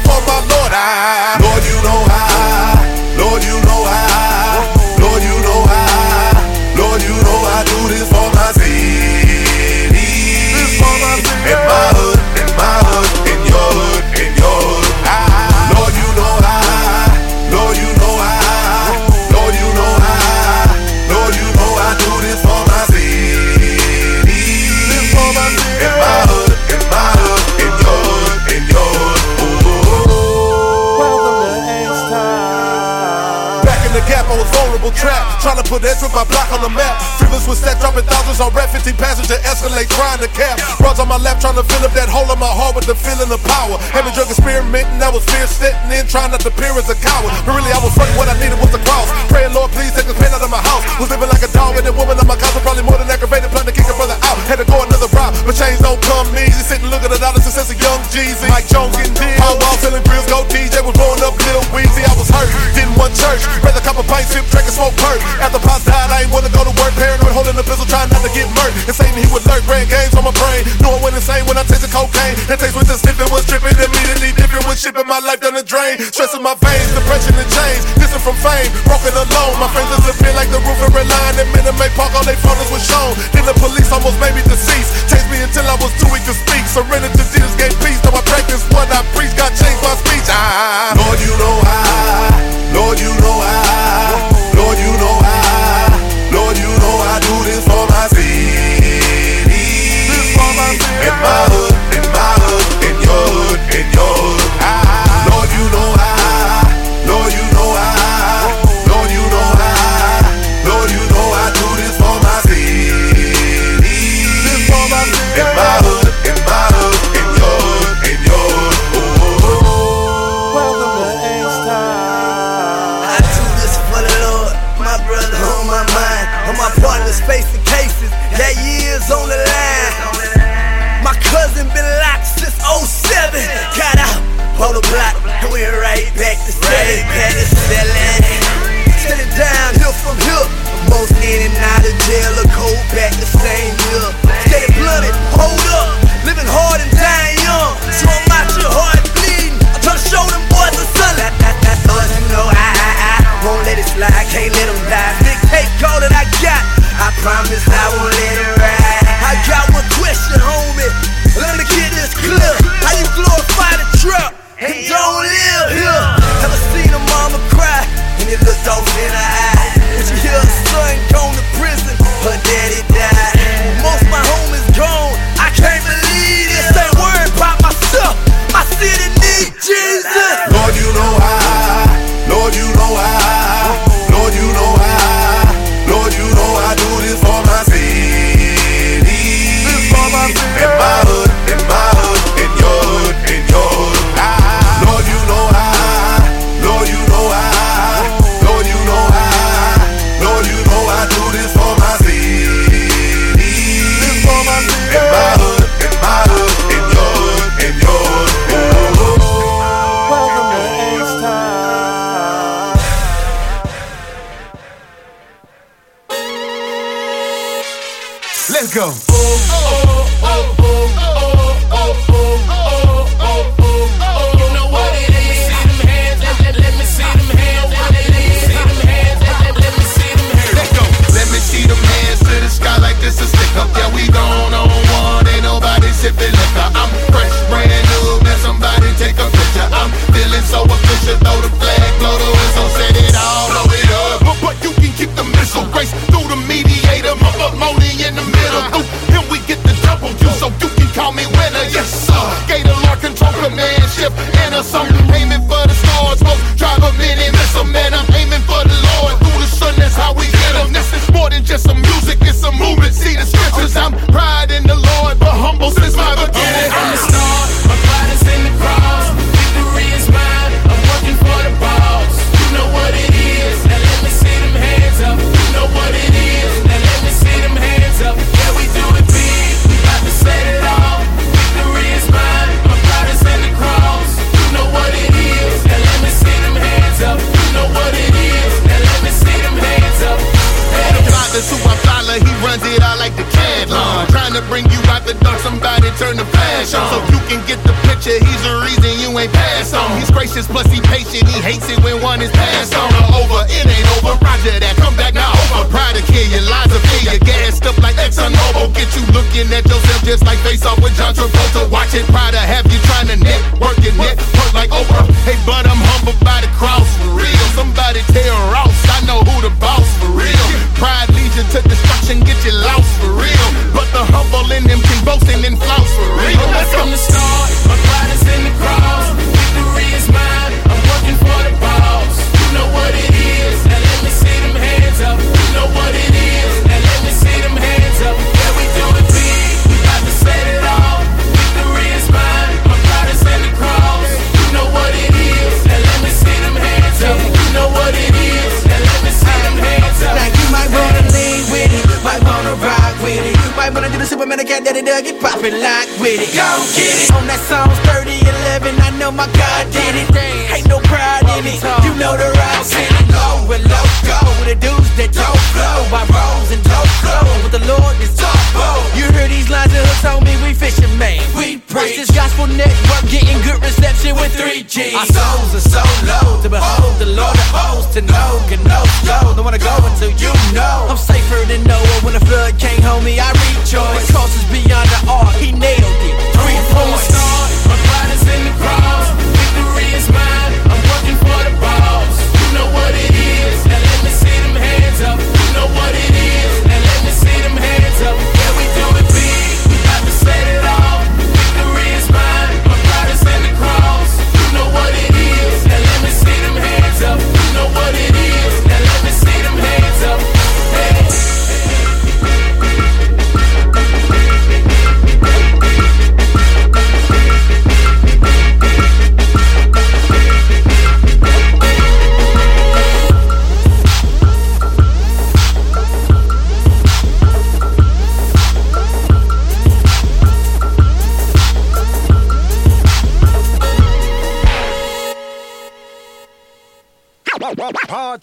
Trying to put S with my block on the map. Feelings with set, dropping thousands on red. 15 passenger Escalade, trying to cap. Runs on my lap, trying to fill up that hole in my heart with the feeling of power. Heavy drug experimenting, I was fierce, sitting in, trying not to appear as a coward. But really, I was fronting what I needed was a cross. Praying, Lord, please take this pain out of my house. Was living like a dog and a woman on my couch, probably more than aggravated, plan to kick a brother out. Had to go another route, but change don't come easy. Sitting looking at all the success of Young Jeezy. Mike Jones getting deep, I'm feeling feeling one church. Raise a couple pints, sip, drink, and smoke perk. After pops died, I ain't wanna go to work. Paranoid, holding the pistol, trying not to get murked. Insane, he would lurk, ran games on my brain. Knew I went insane when I tasted cocaine. That taste was just sniffing, was tripping immediately. Different was shipping my life down the drain. Stressin' my veins, depression and change. Distant from fame, broken alone. My friends disappeared like the roof and line. And men in May Park, all they photos was shown. Then the police almost made me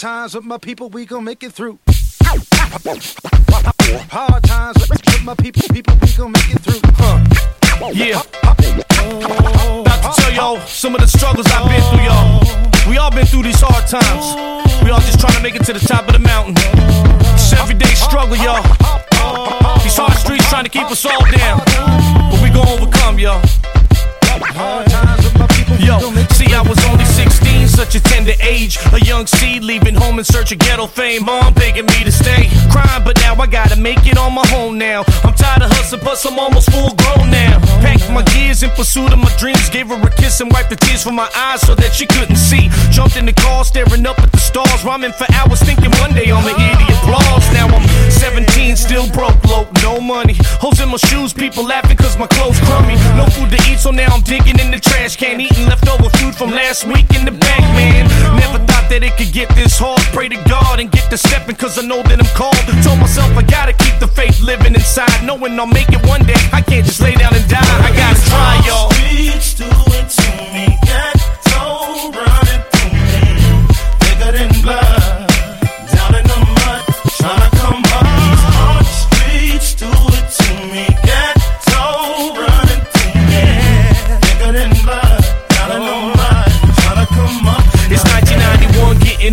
times with my people, we gon' make it through. Hard times with my people, people, we gon' make it through. Huh. Yeah. Uh-huh. About to tell y'all some of the struggles I've been through, y'all. We all been through these hard times. We all just trying to make it to the top of the mountain. It's everyday struggle, y'all. These hard streets trying to keep us all down. But we gon' overcome, y'all. Yo, see, I was only 16, such a tender age. A young seed leaving home in search of ghetto fame. Mom begging me to stay. Crying, but now I gotta make it on my own now. I'm tired of hustling, plus I'm almost full grown now. Packed my gears in pursuit of my dreams. Gave her a kiss and wiped the tears from my eyes so that she couldn't see. Jumped in the car, staring up at the stars. Rhyming for hours, thinking one day I'ma hear the applause. Now I'm 17, still broke, low, no money. Holes in my shoes, people laughing cause my clothes crummy. No food to eat, so now I'm digging in the trash can, eating leftover food from last week in the back, man. Never thought that it could get this hard. Pray to God and get to stepping, cause I know that I'm called. Told myself I gotta keep the faith living inside, knowing I'll make it one day. I can't just lay down and die, I gotta try, y'all. Do it to me. Ghetto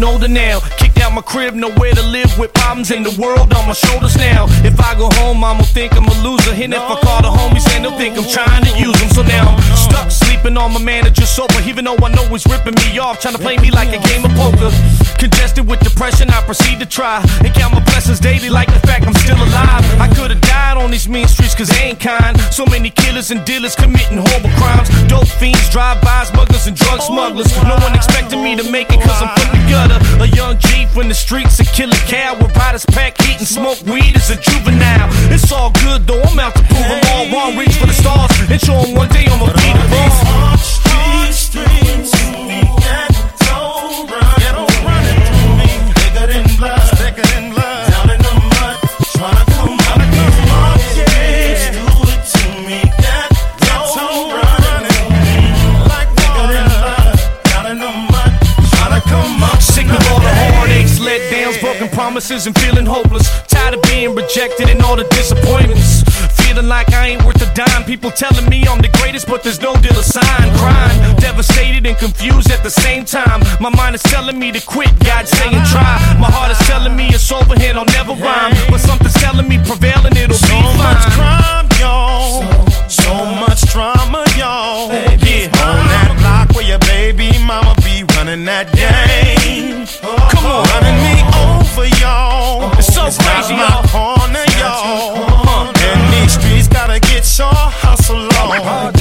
getting older now. Kicked out my crib, nowhere to live with problems in the world on my shoulders now. If I go home, I'ma think I'm a loser. And if I call the homies, then they'll think I'm trying to use them. So now I'm stuck sleeping on my manager's sofa. Even though I know he's ripping me off, trying to play me like a game of poker. Congested with depression, I proceed to try and count my blessings daily like the fact I'm still alive. I could've died on these mean streets cause they ain't kind. So many killers and dealers committing horrible crimes. Dope fiends, drive-bys, smugglers, and drug smugglers. No one expected me to make it cause I'm from the gutter. A young G from the streets, a killer cow with riders pack heat and smoke weed as a juvenile. It's all good though, I'm out to prove them all wrong. Reach for the stars and show 'em one day I'ma be the boss. Streets, streets, promises, and feeling hopeless. Tired of being rejected and all the disappointments. Feeling like I ain't worth a dime. People telling me I'm the greatest, but there's no deal of sign. Crying, devastated and confused at the same time. My mind is telling me to quit, God saying try. My heart is telling me it's over here, I'll never rhyme. But something's telling me prevailing, it'll So be much crime, y'all. So much trauma, y'all. Yeah, on that block where your baby mama be running that game. Come on, running me over, y'all. It's so crazy, my y'all. corner, y'all. And these streets gotta get your hustle on.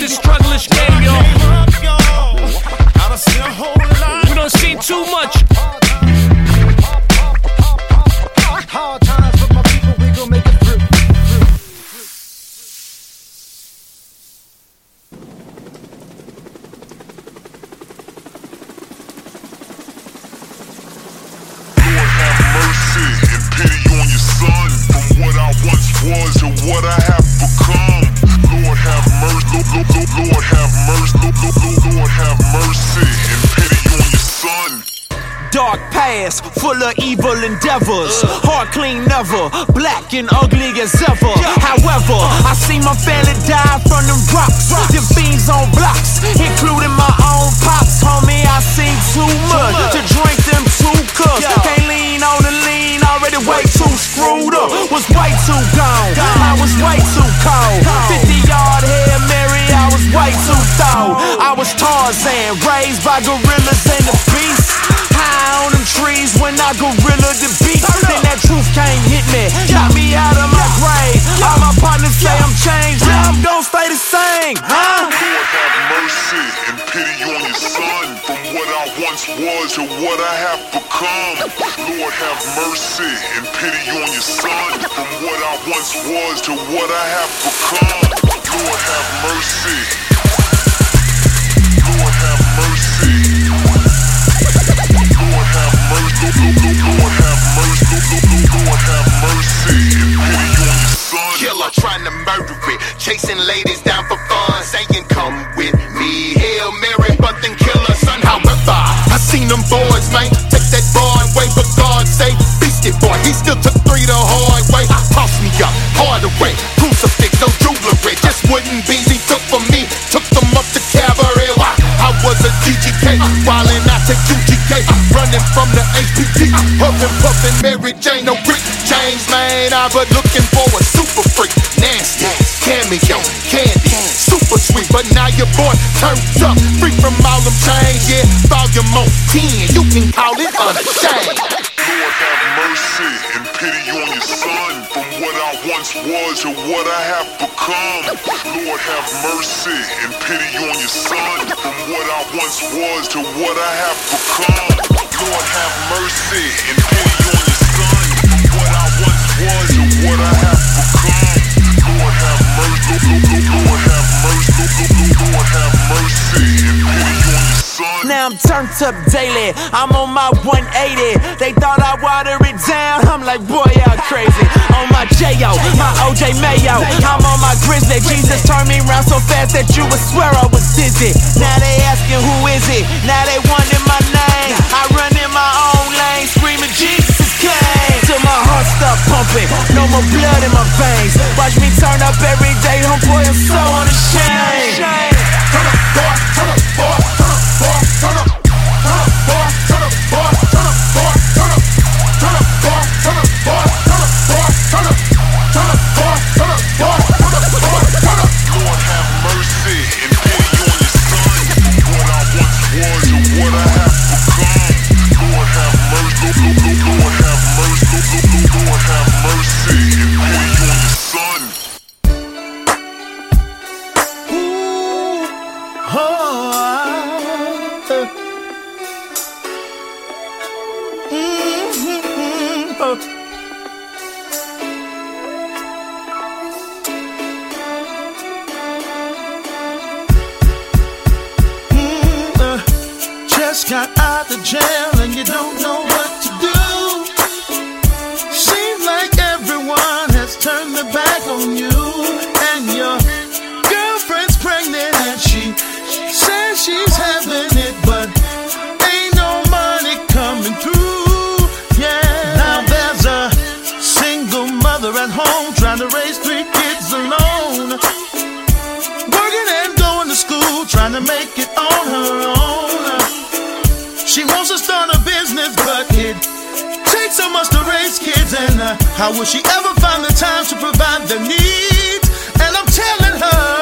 this struggle is game, y'all. Lord, have mercy, Lord, Lord have mercy, and pity on your son. Dark past, full of evil endeavors. Heart clean never, black and ugly as ever. However, I see my family die from them rocks. Them fiends on blocks, including my own pops. Homie, I seen too much to drink them two cups. Can't lean on the lean, already way too screwed up. Was way too gone, I was way too cold. Way too thorough. I was Tarzan, raised by gorillas and the beast. High on them trees when I gorilla the beat. Then that truth came hit me, got me out of my grave. All my partners say I'm changed, now I'm gonna stay the same, huh? Lord have mercy and pity on your son. From what I once was to what I have become. Lord have mercy and pity on your son. From what I once was to what I have become. Lord have mercy. Son. Trying to murder it. Chasing ladies down for fun. Saying, come with me. Hail Mary, but then kill her son. However, I seen them boys, man. Take that boy away, but God say, Beastie boy. He still took three the hard way. Toss me up, hard away. Crucifix, no jewelry. Just wouldn't be. Running from the HPD. Huffin' puffin' Mary Jane. No Rick James, man. I but looking for a super freak. Nasty. Cameo. Candy. Super sweet. But now your boy turned up. Free from all them chains. Yeah. Volume on 10. You can call it unashamed. Lord have mercy and pity on your son. Once was to what I have become. Lord have mercy and pity on your son. From what I once was to what I have become. Lord have mercy and pity on your son. From what I once was to what I have become. Now I'm turned up daily. I'm on my 180. They thought I water it down. I'm like, boy, y'all crazy. On my J.O., my OJ Mayo. I'm on my Grizzly. Jesus turned me around so fast that you would swear I was dizzy. Now they asking who is it? Now they wanting my name. I run in my own lane, screaming Jesus king. Till my heart stop pumping. No more blood in my veins. Watch me turn up every day. Homeboy, I'm so unashamed. Lord of jail takes so much to raise kids, and uh, how will she ever find the time to provide their needs? And I'm telling her,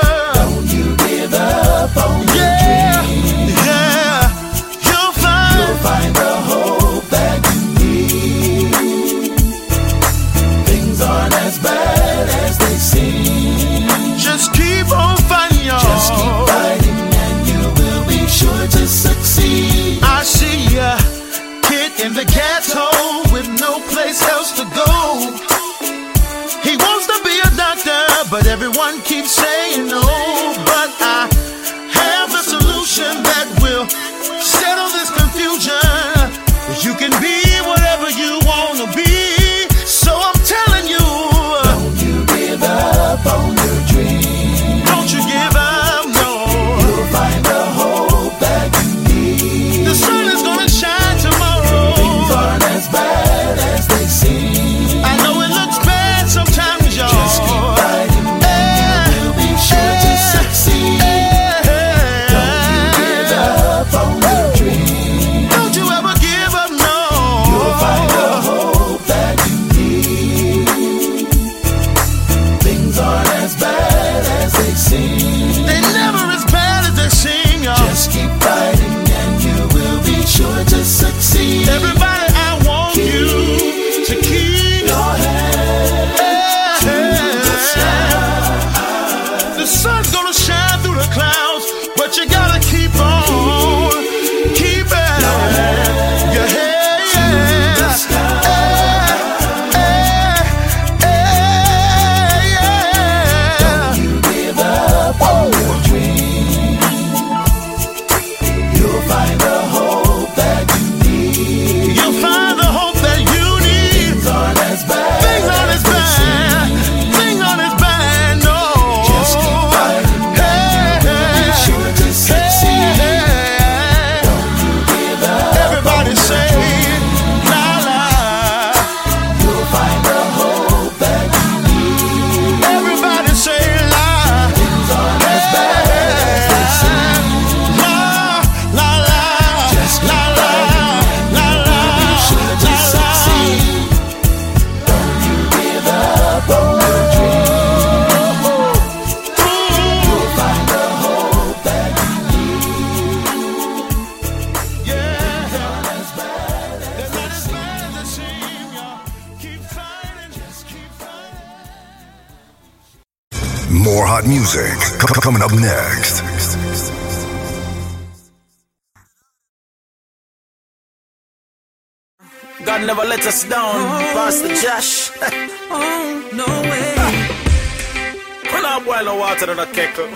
to.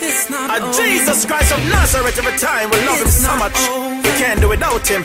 It's not Jesus Christ of Nazareth, every time we love it's him so much. Over. We can't do without him.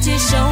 Love is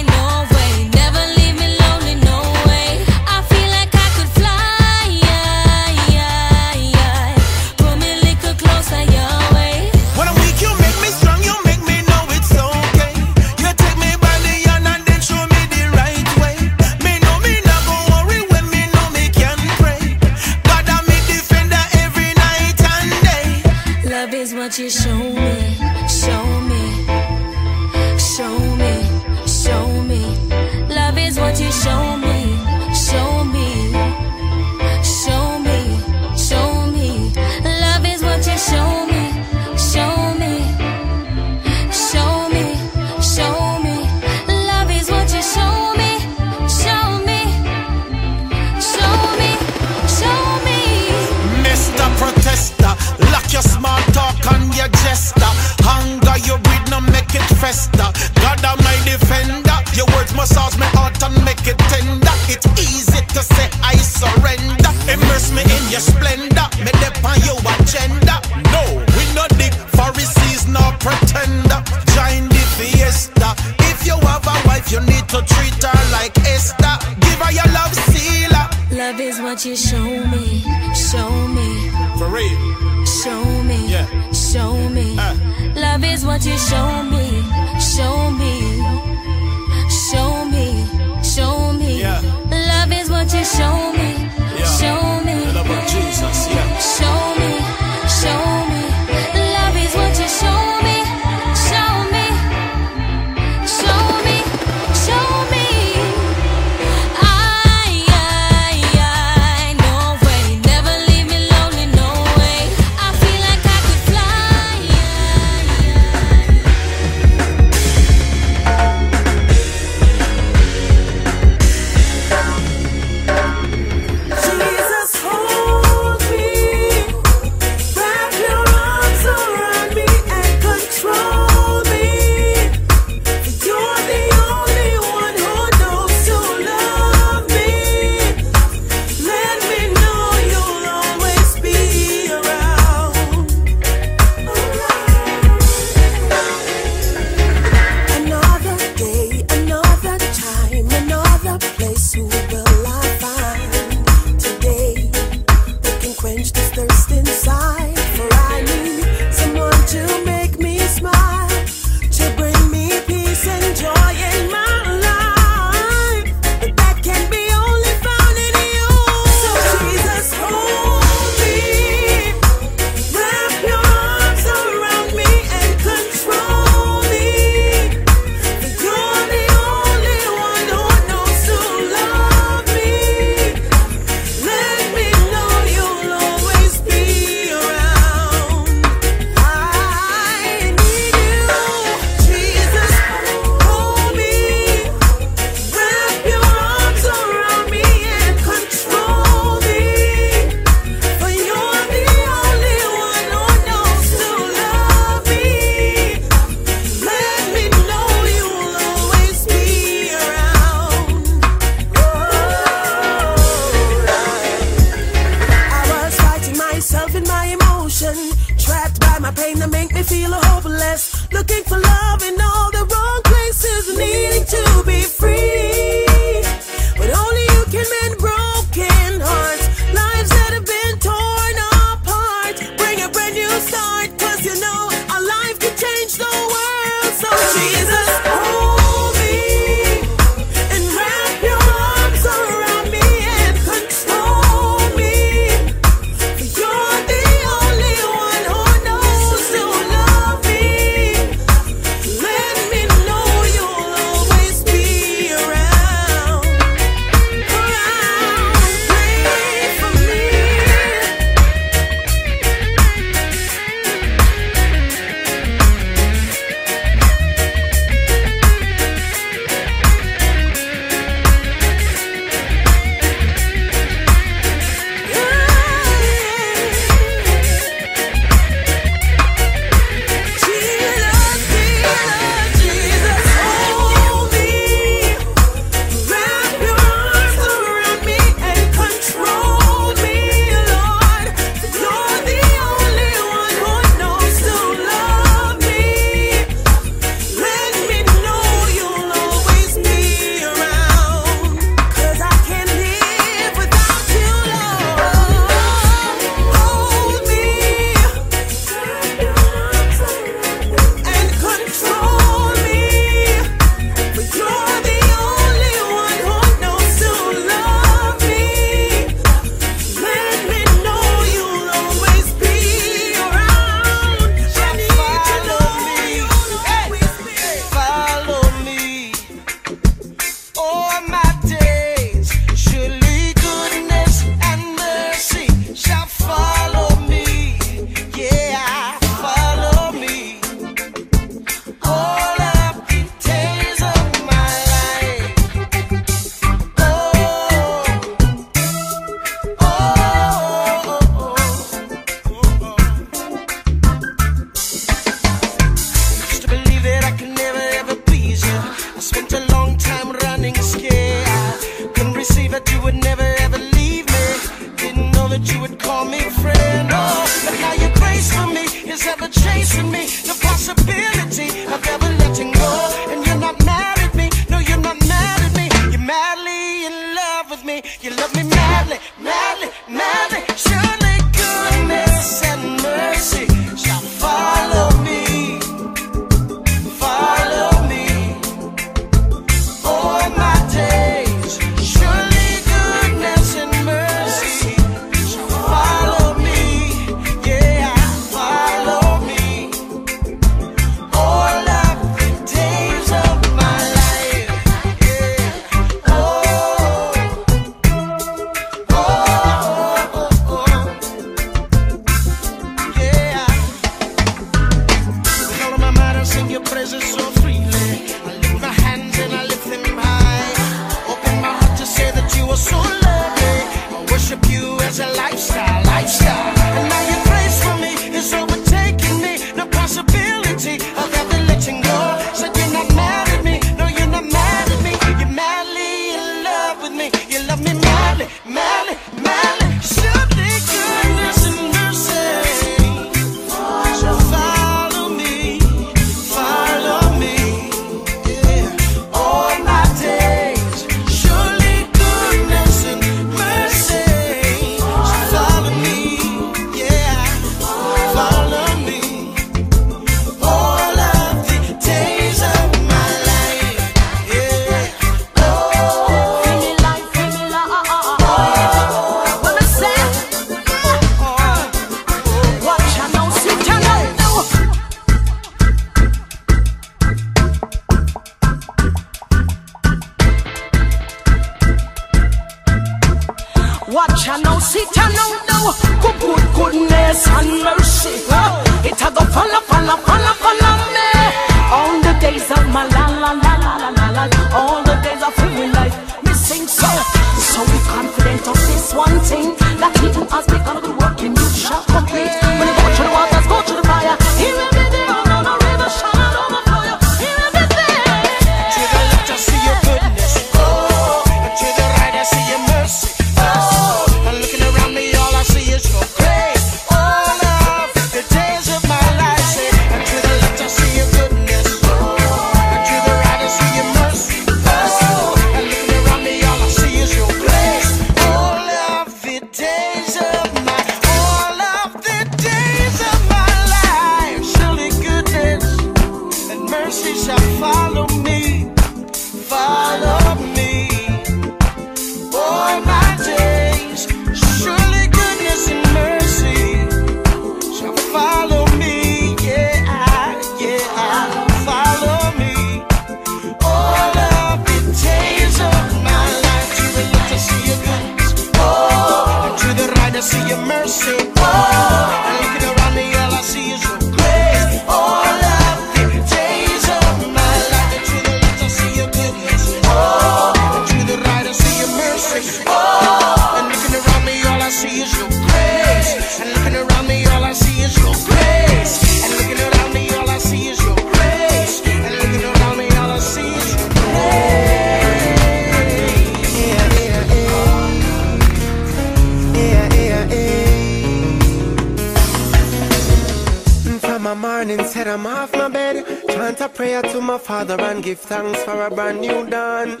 prayer to my father and give thanks for a brand new dawn.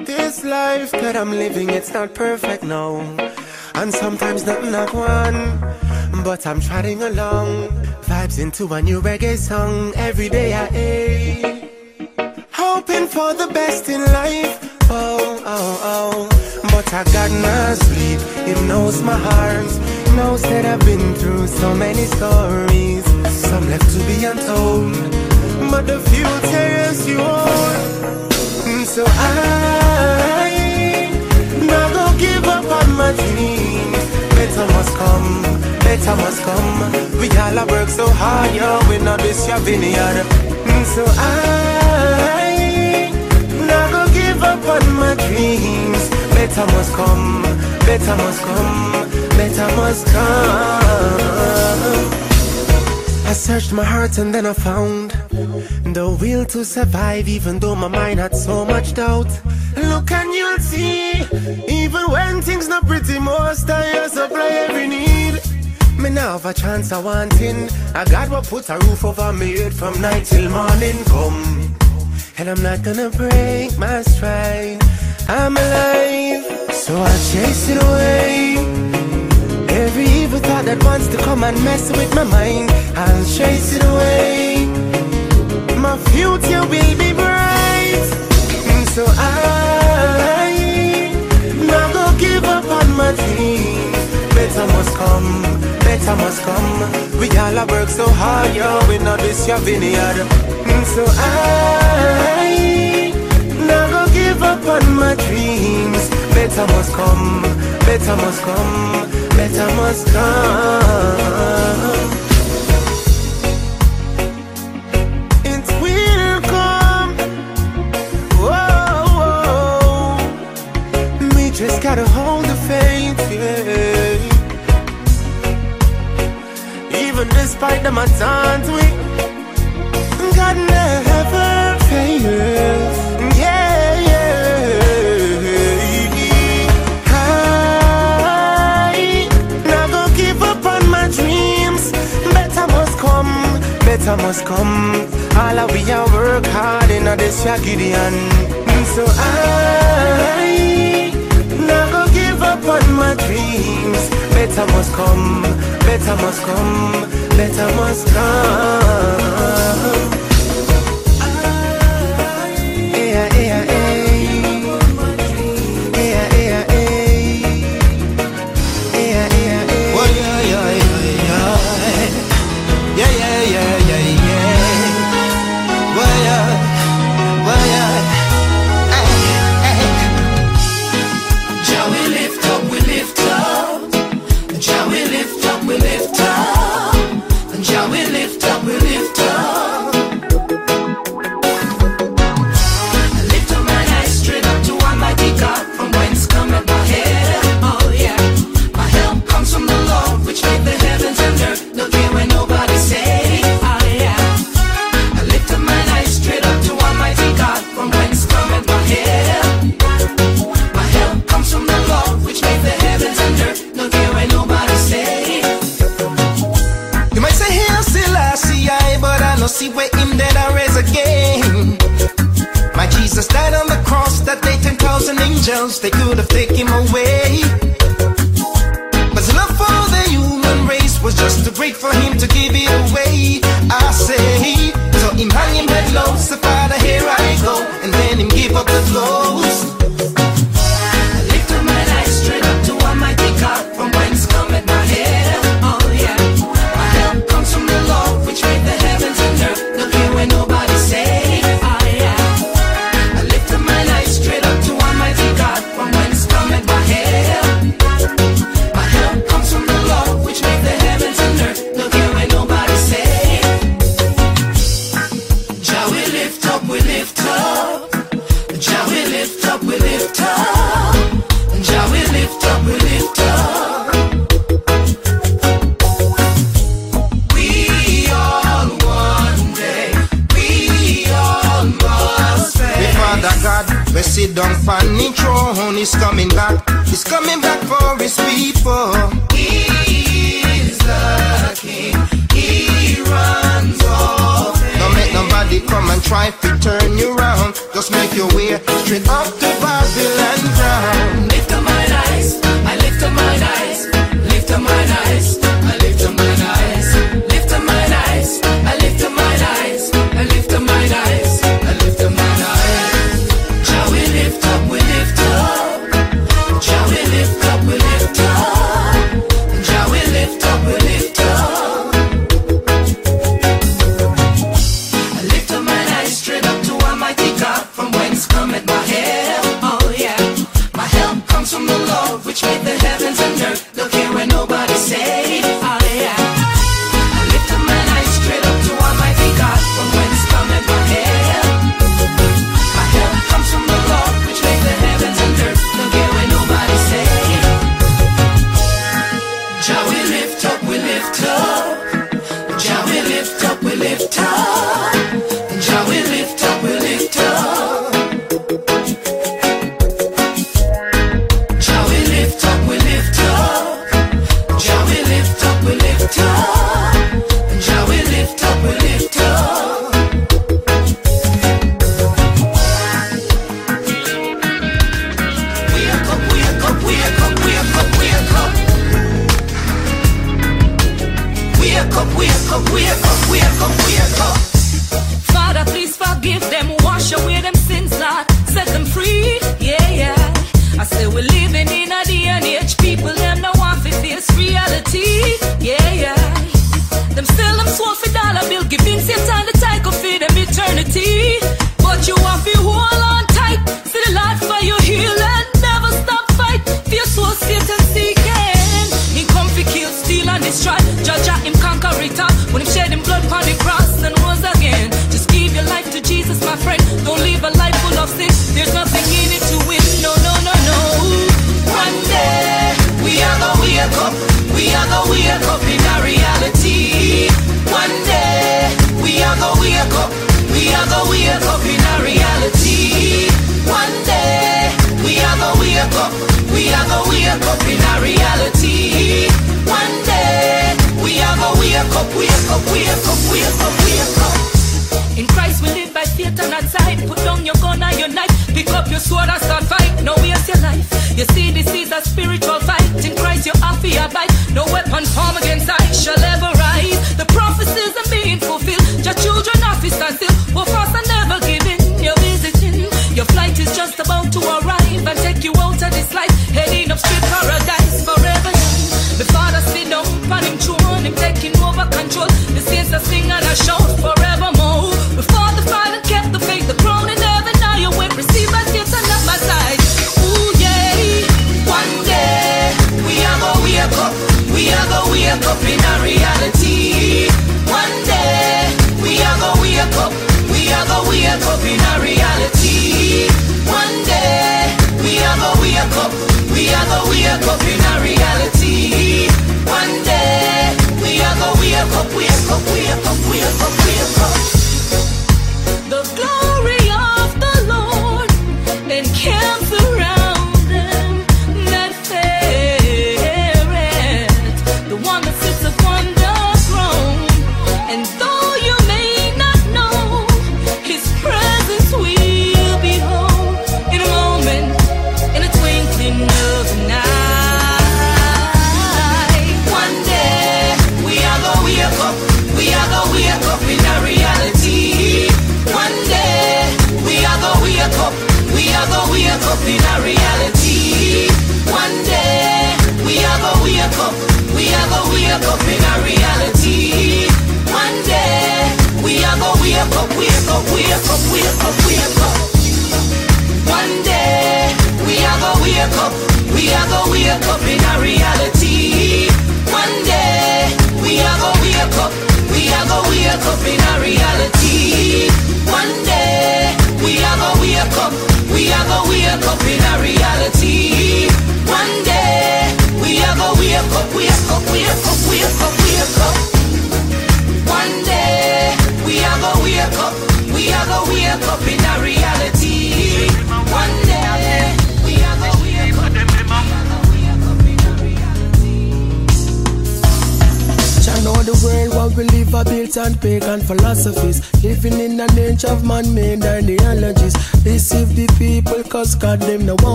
This life that I'm living, it's not perfect, no. And sometimes nothing not one. But I'm trotting along. Vibes into a new reggae song. Every day I aim. Hoping for the best in life. Oh, oh, oh. But I got no sleep. It knows my heart. Knows that I've been through so many stories. Some left to be untold. But the future is yours. Mm, so I not gonna give up on my dreams. Better must come, better must come. We all a work so hard, yo. We not this your vineyard. Mm, so I not gonna give up on my dreams. Better must come, better must come, better must come. I searched my heart and then I found the will to survive, even though my mind had so much doubt. Look and you'll see, even when things not pretty, most I supply every need. Me now have a chance of wanting. I got what put a roof over me head from night till morning come. And I'm not gonna break my stride. I'm alive, so I'll chase it away. Every evil thought that wants to come and mess with my mind, I'll chase it away. My future will be bright. So I not go give up on my dreams. Better must come, better must come. We all work so hard, yo, we not this your vineyard. So I not go give up on my dreams. Better must come, better must come, better must come. gotta hold the faith, yeah. Even despite the my times we God never fails, yeah, yeah. I not gonna give up on my dreams. Better must come, better must come. All of we work hard in this Gideon. So I upon my dreams. Better must come, better must come, better must come.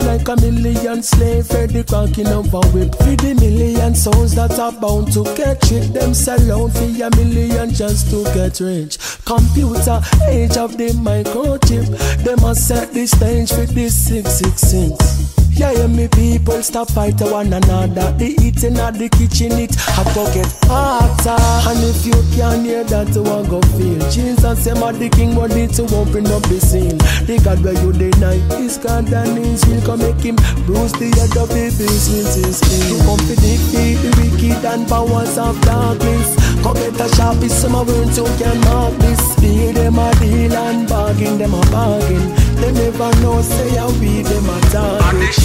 life like a million slave. Freddy cracking over whip. Feed the million souls that are bound to catch it. Them sell out for a million just to get rich. Computer, age of the microchip. Them a set the stage for the 666. Yeah, yeah, me people stop fight one another. The eating at the kitchen, it a pocket hotter. And if you can hear that, you won't go feel. Jesus, him at the king, but it won't bring up the scene. The God where you deny is God and his will come make him bruise the head of the business is king. You come to defeat the wicked and powers of darkness. Come get a sharpest, some of them you can mark this. Be them a deal and bargain, them a bargain. They never know, say how we them a target.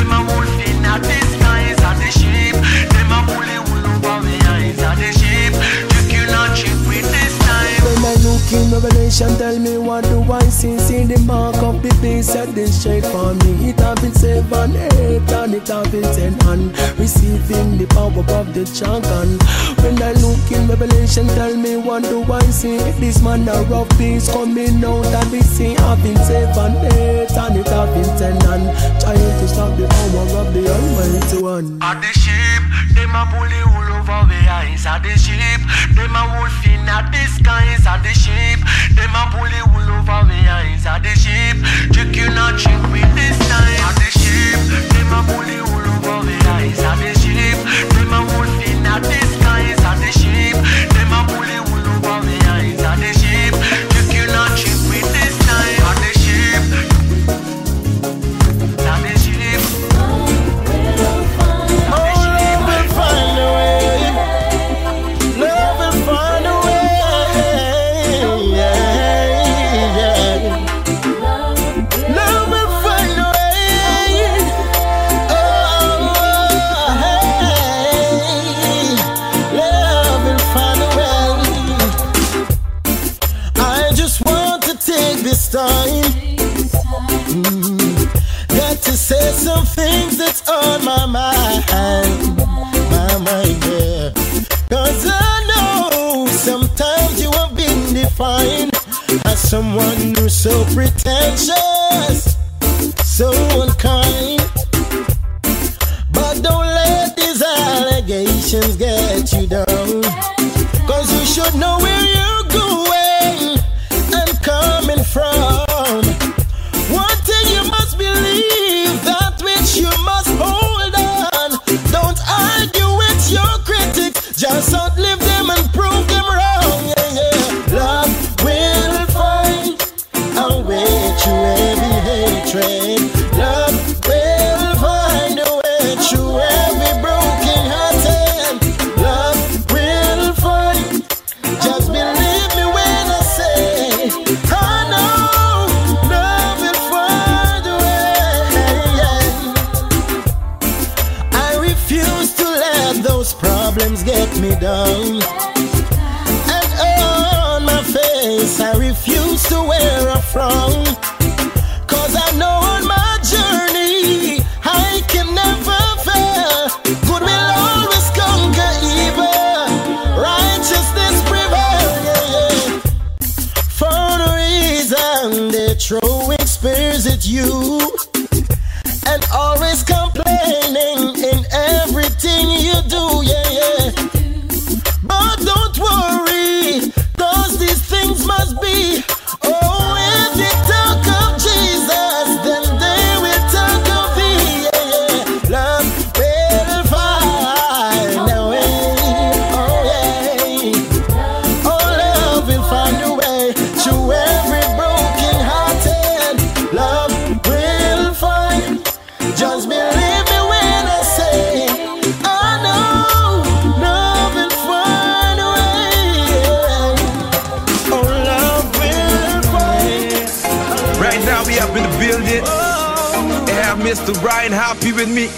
Them a wolf in a disguise, a the sheep. Them a bully. look in Revelation, tell me what do I see? See the mark of the beast set this shape for me. It have been seven, eight, and it have been ten, and receiving the power of the dragon. When I look in Revelation, tell me what do I see? This manner of peace coming out of the sea, having seven, eight, and it have been ten, and trying to stop the power of the Almighty One. At the sheep, them my bully over the eyes of the sheep. Them a wolf in a disguise of the sheep. Them a bully all over the eyes of the sheep. Trick you not trick with this time of the sheep. Them a bully all over the eyes of the sheep. Them a wolf in a disguise on my mind. My mind, yeah. Cause I know sometimes you have been defined as someone who's so pretentious, so unkind. But don't let these allegations get you down. Cause you should know where you're just outlive them and prove them wrong. Yeah, yeah. Love will find a way through every hatred. Down. And on my face, I refuse to wear a frown. Cause I know on my journey, I can never fail. Good will always conquer evil. Righteousness prevail. Yeah, yeah. For no reason, they're throwing spears at you. With me.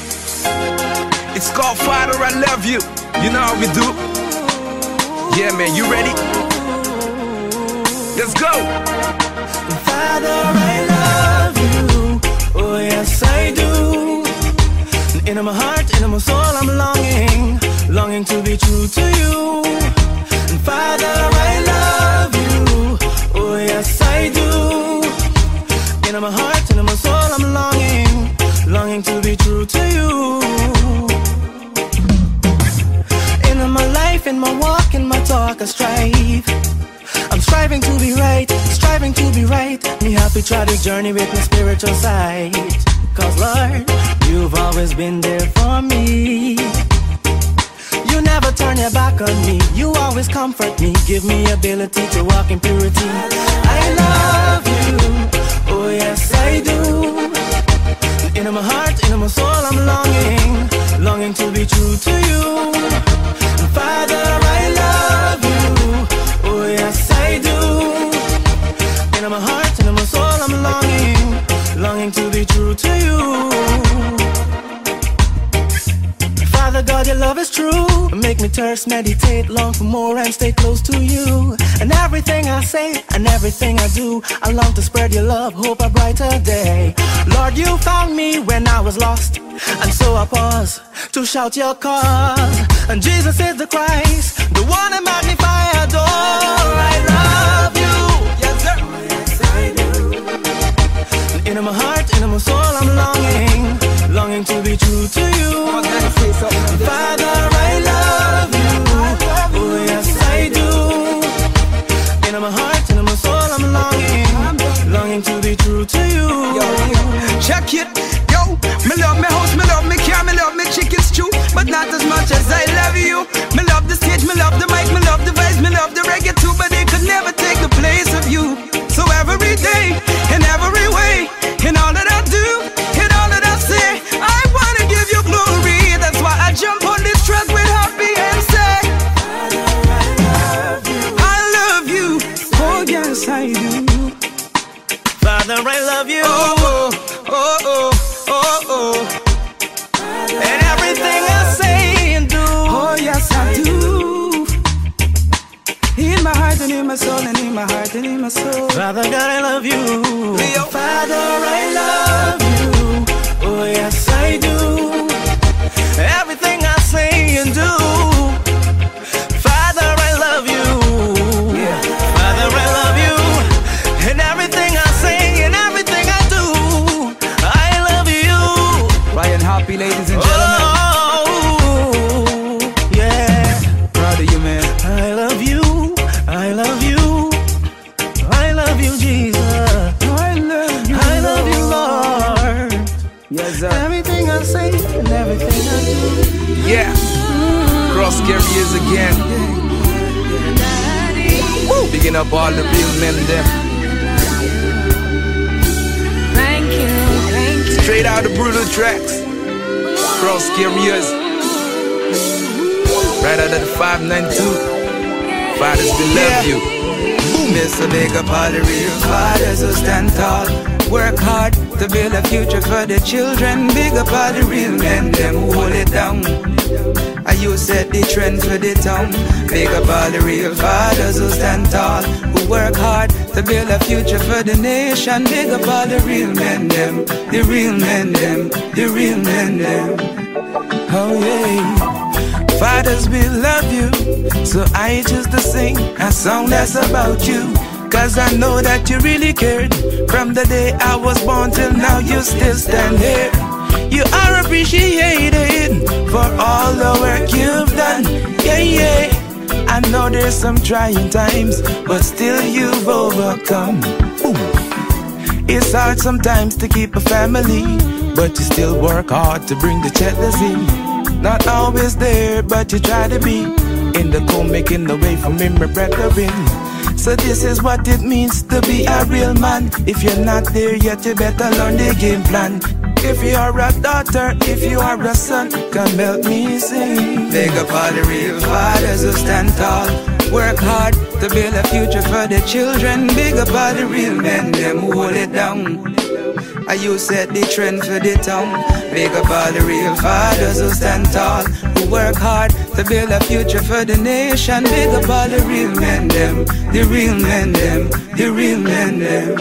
It's called Father, I love you. You know how we do. Yeah, man, you ready? Let's go. Father, I love you. Oh, yes, I do. In my heart, in my soul, I'm longing, longing to be true to you. Father, I love you. Oh, yes, I do. In my heart, in my soul, I'm longing, longing to be true to you. In my life, in my walk, in my talk, I strive. I'm striving to be right, striving to be right. Me happy try this journey with my spiritual side. Cause Lord, you've always been there for me. You never turn your back on me. You always comfort me, give me ability to walk in purity. I love you, oh yes I do. In my heart, in my soul, I'm longing, longing to be true to you. Father, God, your love is true. Make me thirst, meditate, long for more, and stay close to you. And everything I say and everything I do, I long to spread your love, hope a brighter day. Lord, you found me when I was lost, and so I pause to shout your cause. And Jesus is the Christ, the one I magnify, adore. I love you, yes sir. Yes, I do. In my heart, in my soul, I'm longing, longing to be much as I love you. Me love the stage, me love the Picking up all the real men them. Thank you, thank you. Straight out of brutal tracks. Cross carriers. Right out of the 592. Fathers, we love you. Mr. Big up all the real fathers who stand tall. Work hard to build a future for the children. Big up all real men, them who hold it down. And you set the trend for the town. Big up all the real fathers who stand tall. Who work hard to build a future for the nation. Big up all the real men, them. The real men, them. The real men, them. Oh, yeah. Fathers, we love you. So I choose to sing a song that's about you. Cause I know that you really cared. From the day I was born till now, you still stand here. You are appreciated for all the work you've done. Yeah, yeah. I know there's some trying times, but still you've overcome. Ooh. It's hard sometimes to keep a family, but you still work hard to bring the cheddars in. Not always there, but you try to be in the cold, making the way for me, my brethren. So this is what it means to be a real man. If you're not there yet, you better learn the game plan. If you are a daughter, if you are a son, come help me sing. Big up all the real fathers who stand tall. Work hard to build a future for the children. Big up all the real men, them who hold it down. And you set the trend for the town. Big up all the real fathers who stand tall. Who work hard to build a future for the nation. Big up all the real men, them. The real men, them. The real men, them.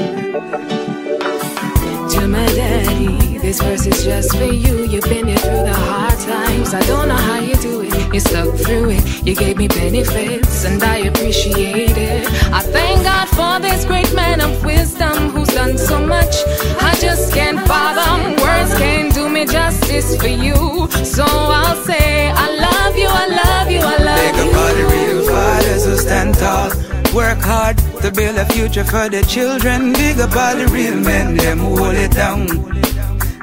To my daddy, this verse is just for you. You've been here through the hard times. I don't know how you do it. You stuck through it. You gave me benefits, and I appreciate it. I thank God for this great man of wisdom who's done so much. I just can't fathom. Words can't do me justice for you. So I'll say, I love you, I love you, I love Big you. the real fighters who stand tall. Work hard to build a future for the children. Big up all the real men, them who hold it down.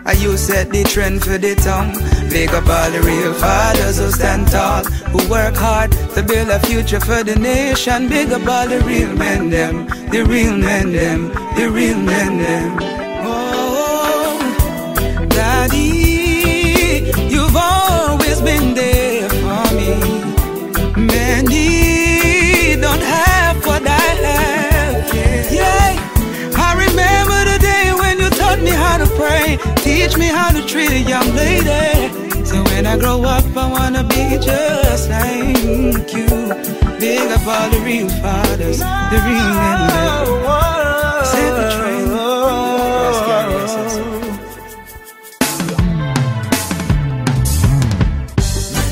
And you set the trend for the town. Big up all the real fathers who stand tall. Who work hard to build a future for the nation. Big up all the real men, them. The real men, them. The real men, them. Teach me how to treat a young lady. So when I grow up, I wanna be just like you. Big up all the real fathers, the real men. Set the train.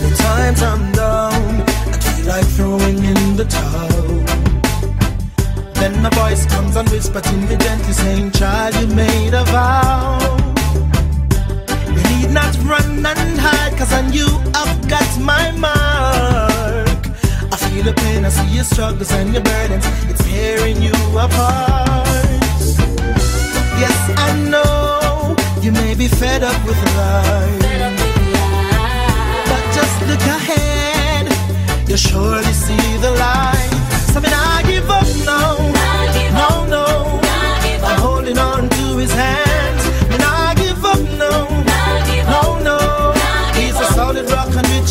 Many times I'm down, I feel like throwing in the towel. Then a voice comes and whispers to me gently saying, Child, you made a vow. And hide, cause on you I've got my mark. I feel the pain, I see your struggles and your burdens, it's tearing you apart. Yes, I know you may be fed up with life. But just look ahead, you'll surely see the light. So me I give up now. No, no. I'm holding on to his hands.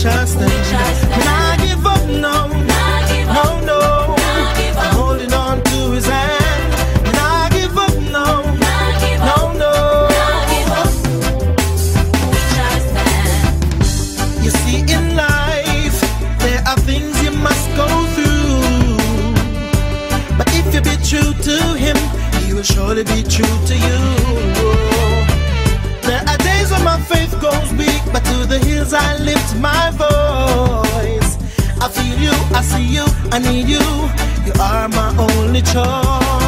I give up, no, no, no. I'm holding on to his hand. I give up, no, no, no. You see, in life, there are things you must go through. But if you be true to him, he will surely be true to you. There are days when my faith goes weak, but to the hills I live my voice. I feel you, I see you, I need you. You are my only choice.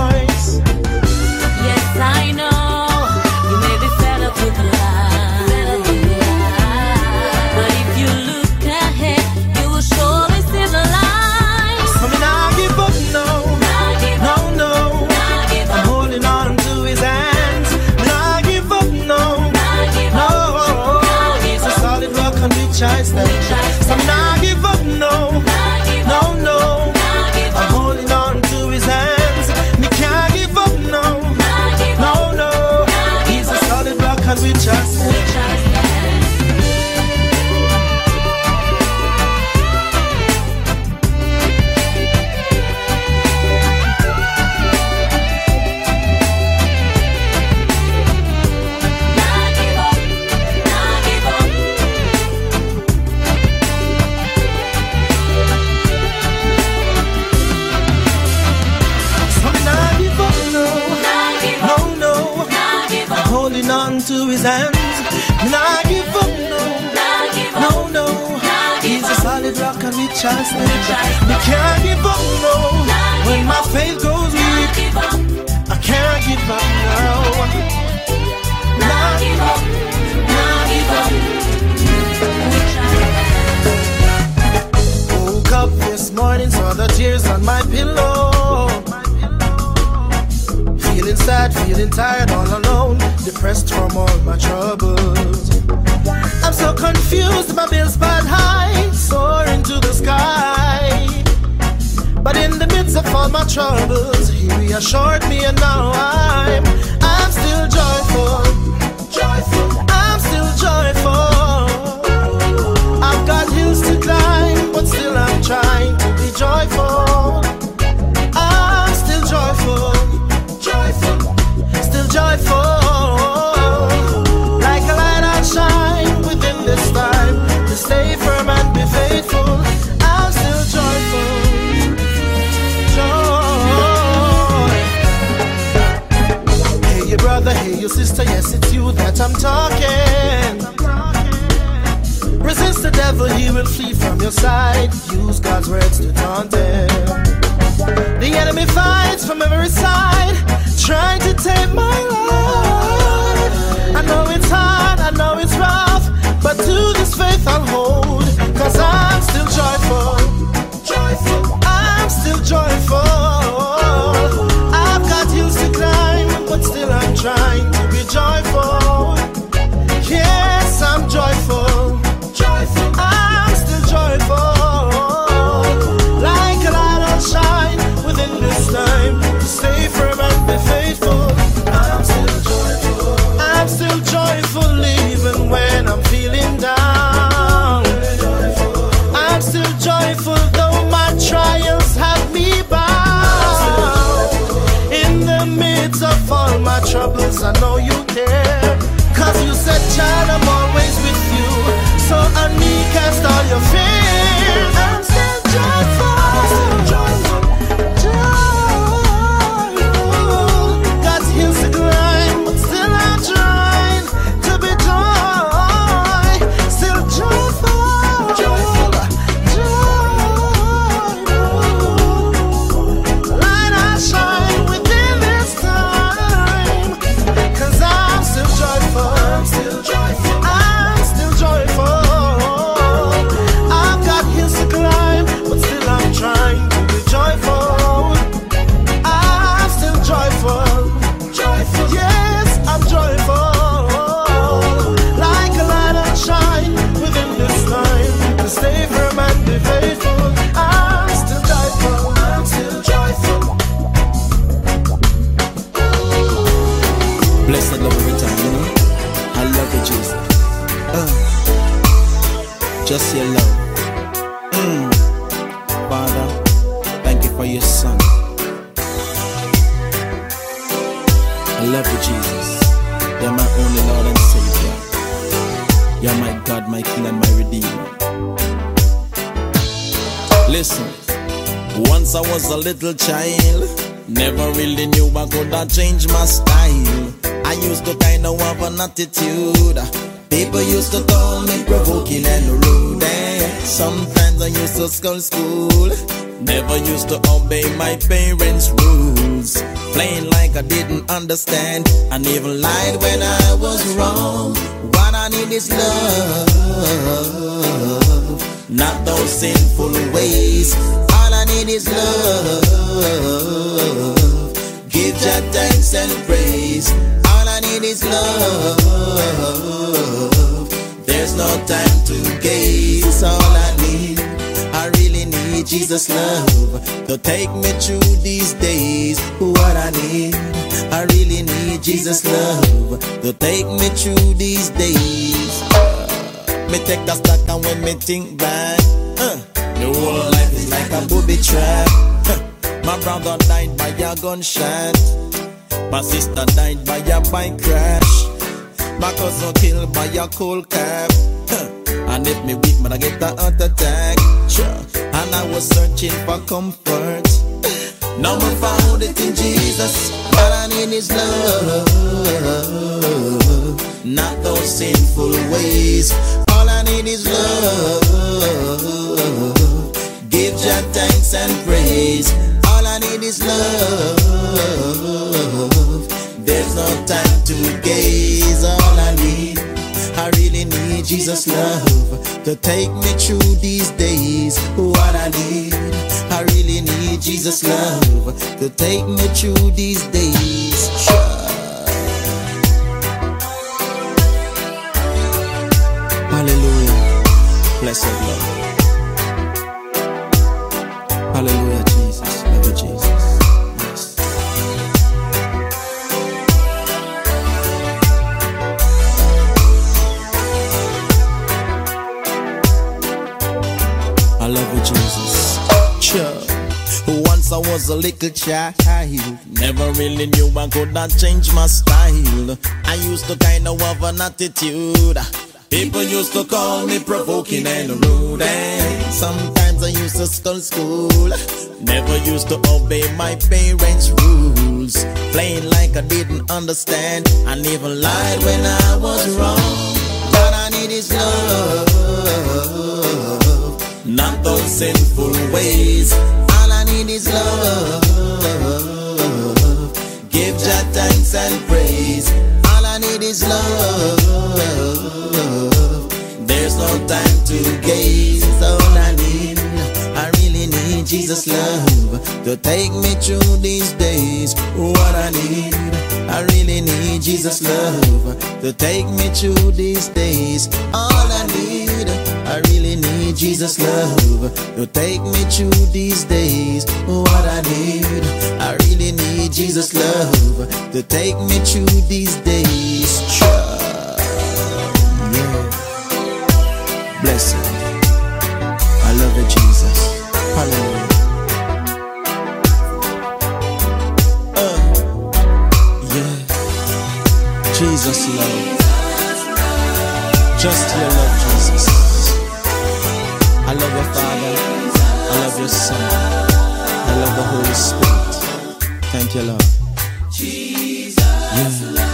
trusting. Me can't give up, no. When my faith goes weak, I can't give up now. Not give up, not give up. Woke up this morning, saw the tears on my pillow. Feeling sad, feeling tired, all alone, depressed from all my troubles. I'm so confused, my bills piled high, sorry to the sky. But in the midst of all my troubles, He reassured me, and now I'm, I'm still joyful. Joyful. I'm still joyful. I've got hills to climb, but still I'm trying to be joyful. So yes, it's you that I'm talking. Resist the devil, he will flee from your side. Use God's words to taunt him. The enemy fights from every side, trying to take my life. I know it's hard, I know it's rough, but to this faith I'll hold, cause I'm still joyful. Joyful, I'm still joyful. I've got hills to climb, but still I'm trying joy little child. Never really knew I could have changed my style. I used to kinda have an attitude. People used to call me provoking and rude. Sometimes I used to scold school. Never used to obey my parents' rules. Playing like I didn't understand. I never lied when I was wrong. What I need is love, not those sinful ways. All I need is love. Give Jah thanks and praise. All I need is love. There's no time to gaze. All I need, I really need Jesus' love to take me through these days. What I need, I really need Jesus' love to take me through these days. Me take a stock and when me think back, uh, the like a booby trap. My brother died by a gunshot. My sister died by a bike crash. My cousin killed by a cold. Huh. And if me weak, man, I get a heart attack. And I was searching for comfort. Now I found it in Jesus. What I need is love, not those sinful ways. All I need is love. Give Jah thanks and praise. All I need is love. There's no time to gaze. All I need, I really need Jesus' love to take me through these days. What I need, I really need Jesus' love to take me through these days. Hallelujah. Blessed Lord. Hallelujah, Jesus. Love you, Jesus. I love you, Jesus. Sure. Once I was a little child, never really knew I could not change my style. I used to kind of have an attitude. People used to call me provoking and rude. And sometimes I used to scull school. Never used to obey my parents' rules. Playing like I didn't understand. I even lied when I was wrong. What I need is love, not those sinful ways. All I need is love. Give Jah thanks and praise. Is love. There's no time to gaze. All I need, I really need Jesus' love to take me through these days. What I need, I really need Jesus' love to take me through these days. All I need, I really need Jesus' love to take me through these days. What I need, I really need Jesus' love to take me through these days. Yeah. Bless you. I love you, Jesus. Hallelujah. Uh, yeah. Jesus love. Just your love, Jesus. I love your Father. I love your Son. I love the Holy Spirit. Thank you, Lord. Yeah. Only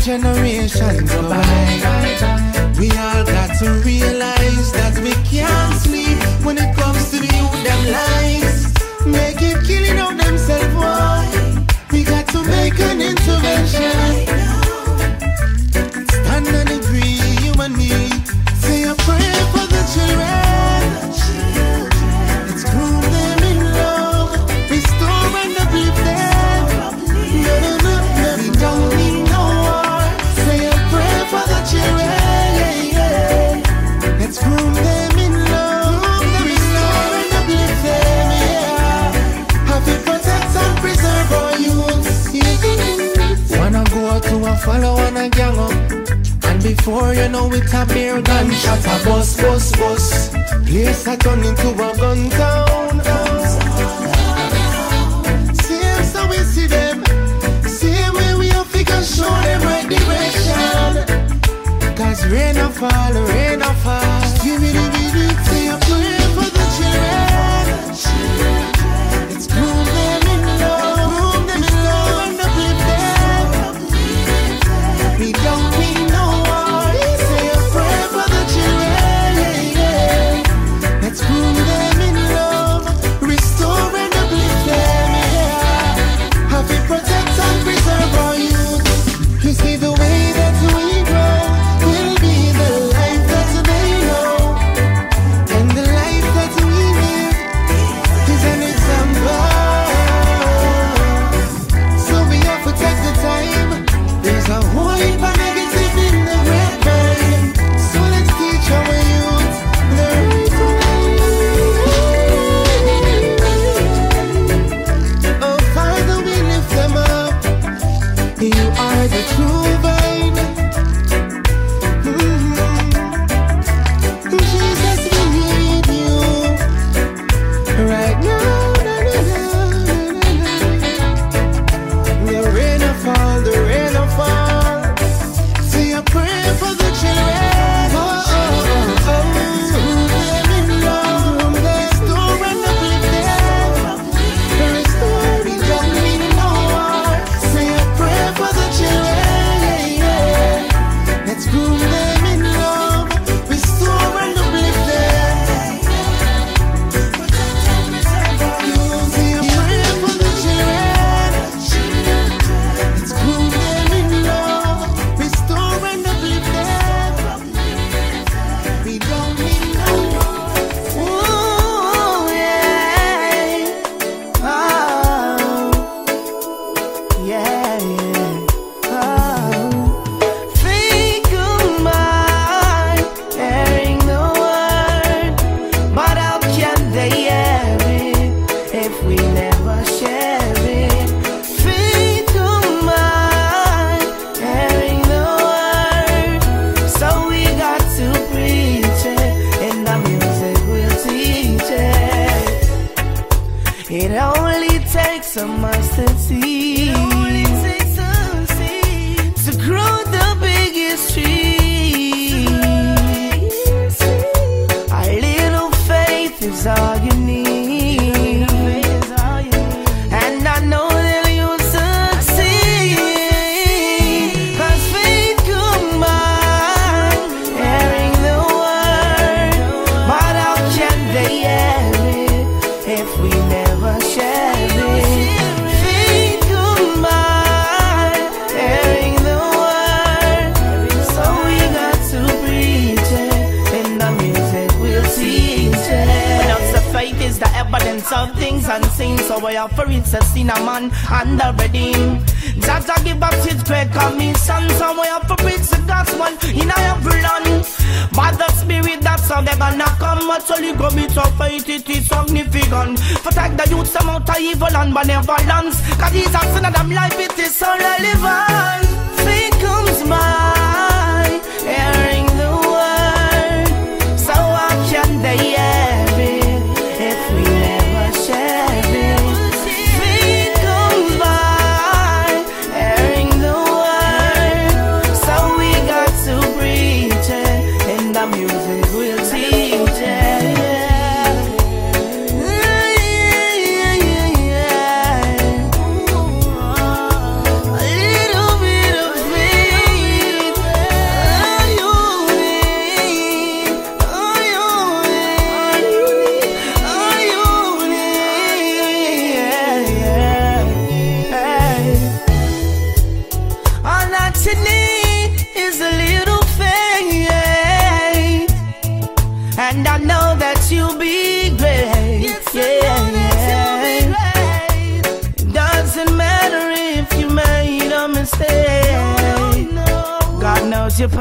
generations go by. follow on a gang up. And before you know it, a beer gun shot a bus, bus, bus. Place a turn into a gun town. Same how we see them, same way we have to show them right direction. Cause rain or fall, rain or fall, give me the, the, the, the, the, the, the, the,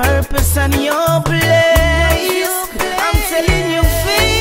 purpose and your place. I'm telling you, feel.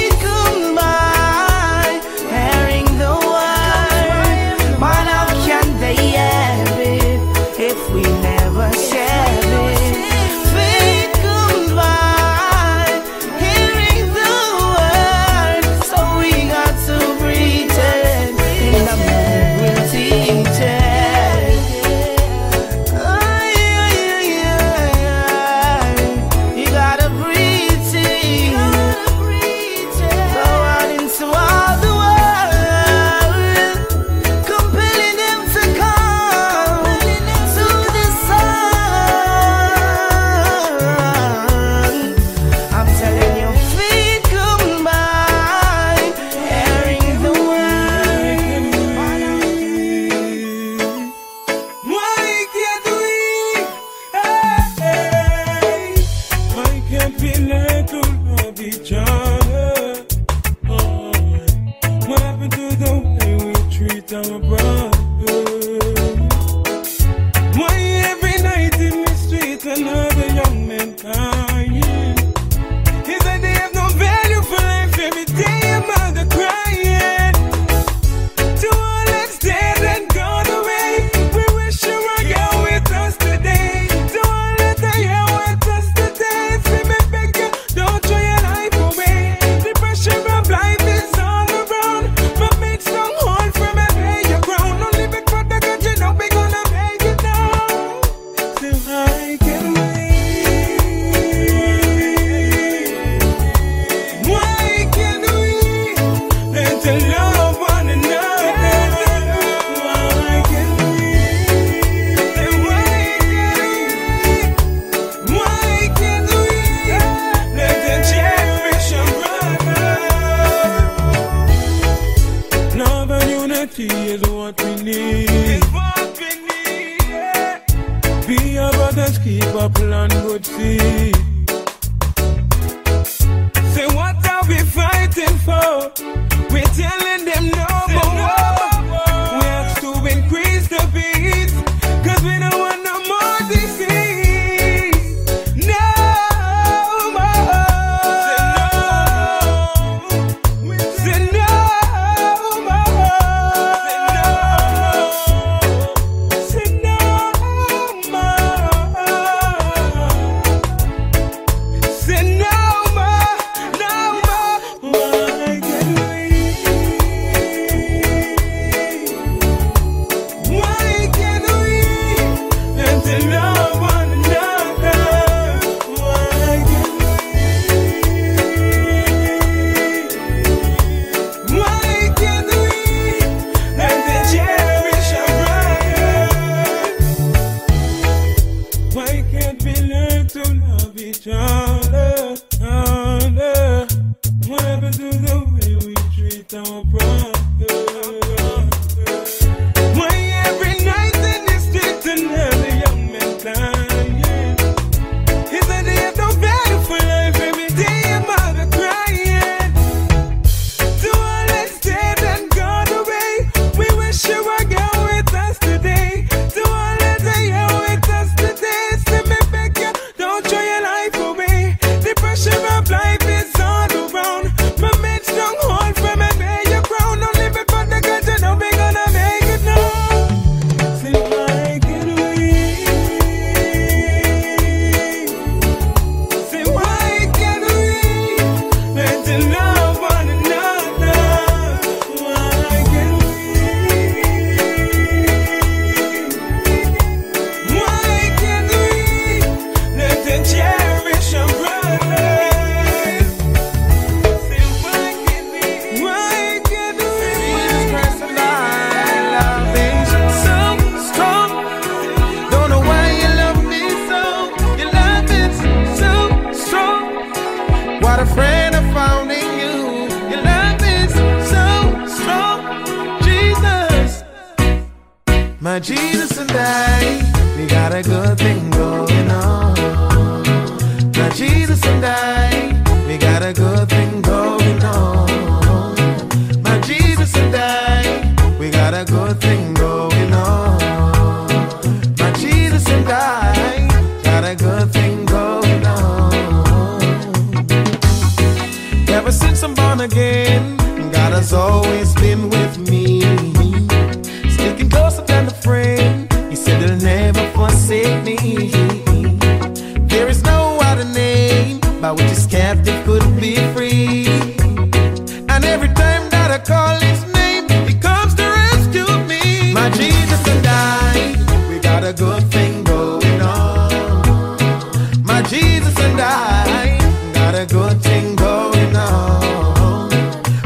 Jesus and I got a good thing going on.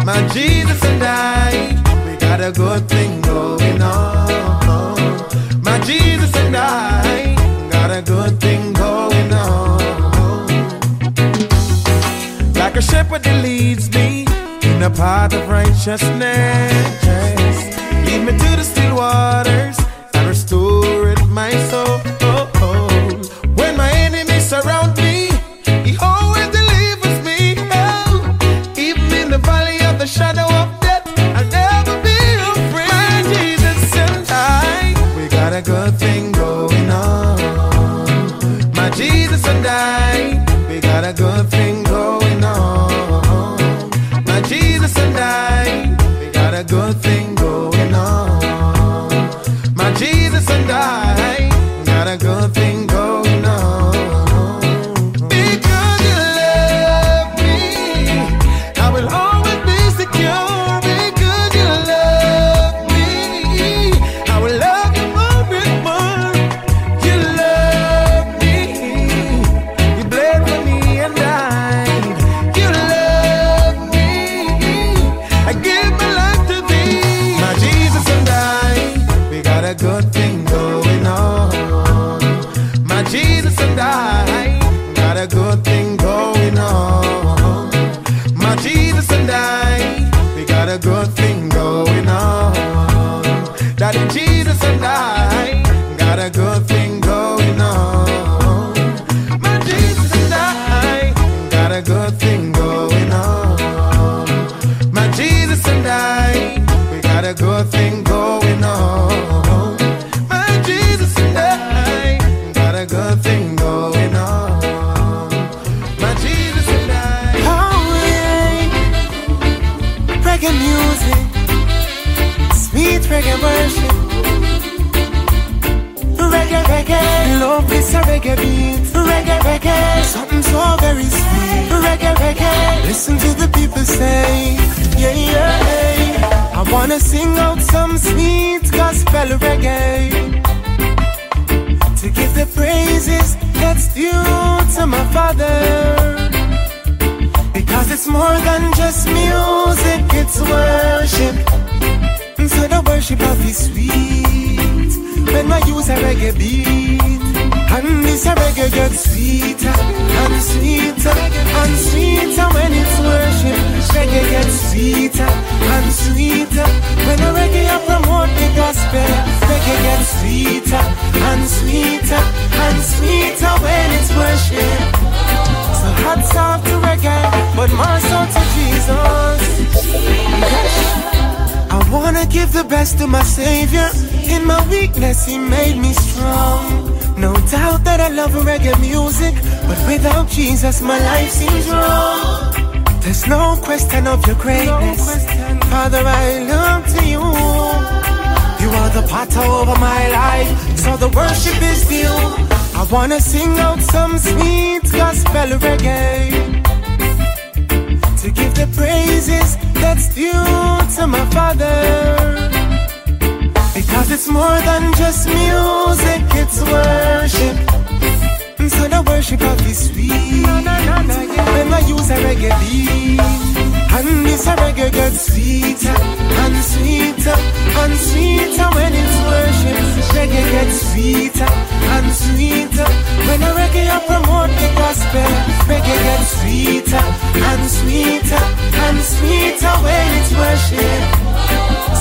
My Jesus and I, we got a good thing going on. My Jesus and I got a good thing going on. Like a shepherd that leads me in a path of righteousness, lead me to the still waters Listen to the people say, yeah, yeah. I wanna sing out some sweet gospel reggae to give the praises that's due to my father. Because it's more than just music, it's worship. So the worship of his sweet when I use a reggae beat. And this a reggae gets sweeter and sweeter and sweeter when it's worship. Reggae gets sweeter and sweeter when a reggae I promote the gospel. Reggae gets sweeter and sweeter and sweeter when it's worship. So hats off to reggae, but more so to Jesus. I wanna give the best to my Savior. In my weakness, He made me strong. No doubt that I love reggae music, but without Jesus, my life seems wrong. There's no question of your greatness. Father, I look to you. You are the potter over my life, so the worship is due. I wanna sing out some sweet gospel reggae to give the praises that's due to my Father. Because it's more than just music, it's worship. So the worship of His sweet. When I use a reggae beat, and this a reggae gets sweeter and sweeter and sweeter when it's worship. Reggae gets sweeter and sweeter when a reggae I promote the gospel. Reggae gets sweeter and sweeter and sweeter when it's worship.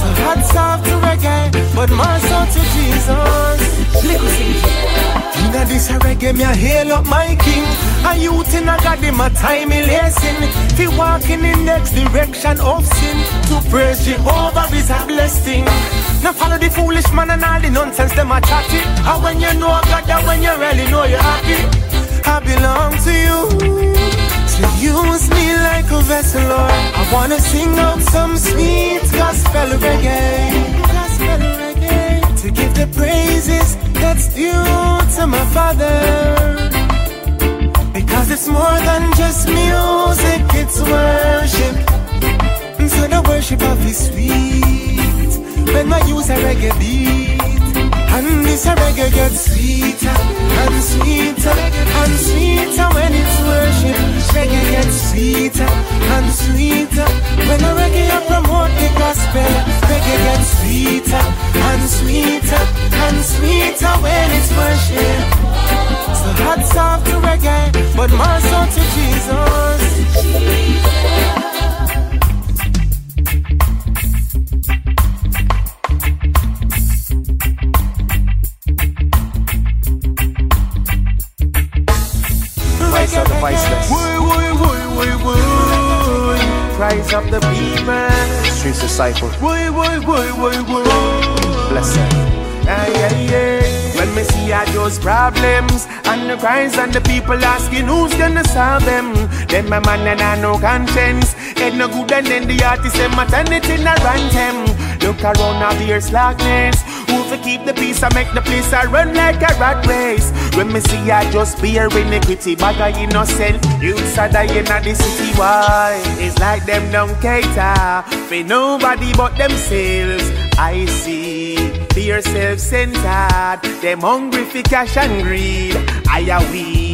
So hats off to reggae, but more so to Jesus. Little Inna this a reggae, me a hail up my king. A youth in a God, him a time lacing. Fi walking in the next direction of sin. To praise Jehovah is a blessing. Now follow the foolish man and all the nonsense them a chatty. And when you know God, and when you really know you're happy, I belong to you. So use me like a vessel, Lord. I wanna sing out some sweet gospel reggae. Gospel reggae. To give the praises that's due to my Father. Because it's more than just music, it's worship. So the worship of His sweet. When I use a reggae beat. And this reggae gets sweeter and sweeter and sweeter when it's worship. Reggae gets sweeter and sweeter when a reggae I promote the gospel. Reggae gets sweeter and sweeter and sweeter when it's worship. So hats off to reggae, but more so to Jesus. Rise of the voiceless. Rise of the people. Streets disciple. Bless them. Yeah, yeah, yeah. When me see all those problems and the cries and the people asking who's gonna solve them, then my man and I no conscience. It no good and then the artist say maternity in a rantem. Look around now there's slackness. Who to keep the peace and make the place I run like a rat race. When me see I just bear iniquity, bag of innocent youths are dying at the city. Why? It's like them don't cater for nobody but themselves. I see they're self-centered, them hungry for cash and greed. I are we.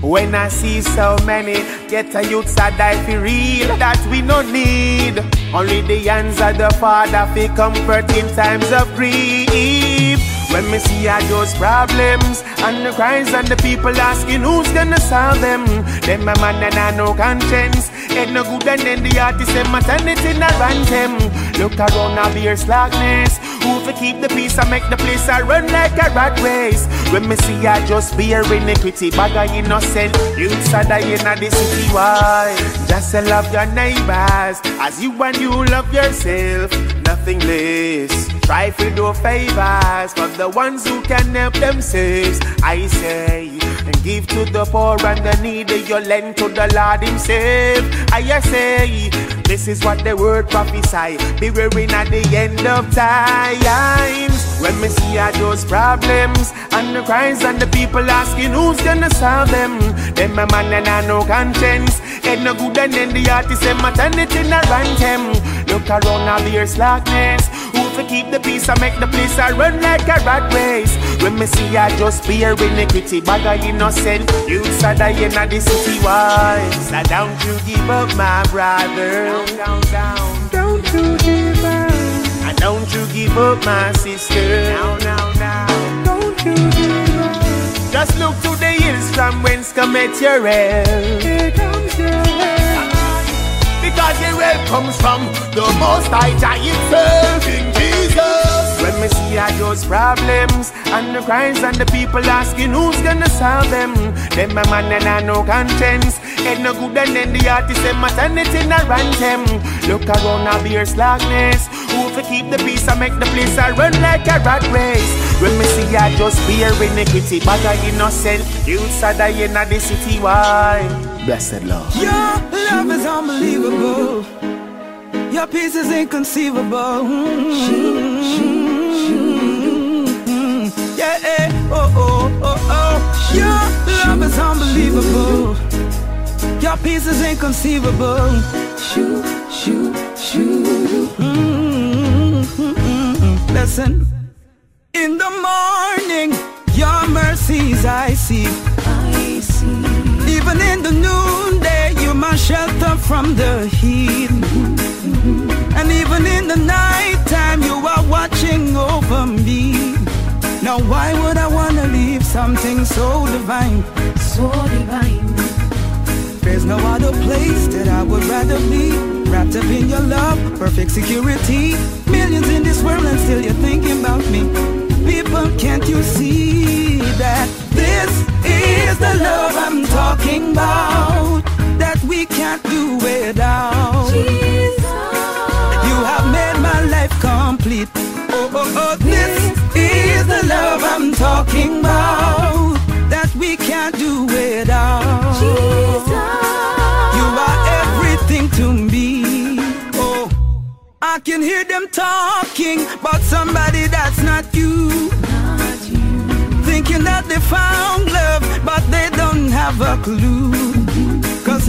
When I see so many get a youths a die for real that we no need. Only the hands of the Father fi comfort in times of grief. When me see all those problems and the cries and the people asking who's gonna solve them, then my man and I no conscience. Ain't no good and then the artist say maternity na rantem. Look around now there's slackness. Who to keep the peace and make the place a run like a rat race. When me see I just bear iniquity, bag of innocent youths are dying at the city. Why? Just love your neighbors as you and you love yourself, nothing less. Try to do favors for the ones who can help themselves. I say, and give to the poor and the needy, you lend to the Lord Himself. I say, this is what the word prophesy. Be wearing at the end of times. When me see all those problems and the cries and the people asking who's gonna solve them. Them a man and I no conscience. Head no good and then the artist turn it in a rantem. Look around now there's slackness. To keep the peace and make the place a run like a rat race. When me see I just fear iniquity, bag of innocent. You sad dying at the city why? So don't you give up my brother. Down, down, Don't you give up. And don't you give up my sister. Now, now, now. Don't you give up. Just look to the hills from whence cometh your help. Here comes your help. Because your help comes from the most high Jah me see all those problems and the cries and the people asking who's gonna solve them. Them a man and I no conscience. Head no good and then the artist say my turn it in a rantem. Look around a beer slackness. Who to keep the peace and make the place a run like a rat race. When me see I just fear iniquity, but I innocent. Youths are dying at the city. Why? Blessed Lord. Your love is unbelievable. Your peace is inconceivable. Mm. Yeah, eh, oh, oh, oh, oh. Your love is unbelievable. Your peace is inconceivable. Shoo, shoo, shoo. Mm, mm, mm, mm. Listen. In the morning, your mercies I see. I see. Even in the noonday, you my shelter from the heat. And even in the night time, you are watching over me. Now, why would I wanna leave something so divine? So divine. There's no other place that I would rather be. Wrapped up in your love, perfect security. Millions in this world, and still you're thinking about me. People, can't you see that this is the love I'm talking about? That we can't do without. You have made my life complete. Oh, oh, oh, this love I'm talking about. That we can't do without. You are everything to me. Oh, I can hear them talking about somebody that's not you. Thinking that they found love, but they don't have a clue.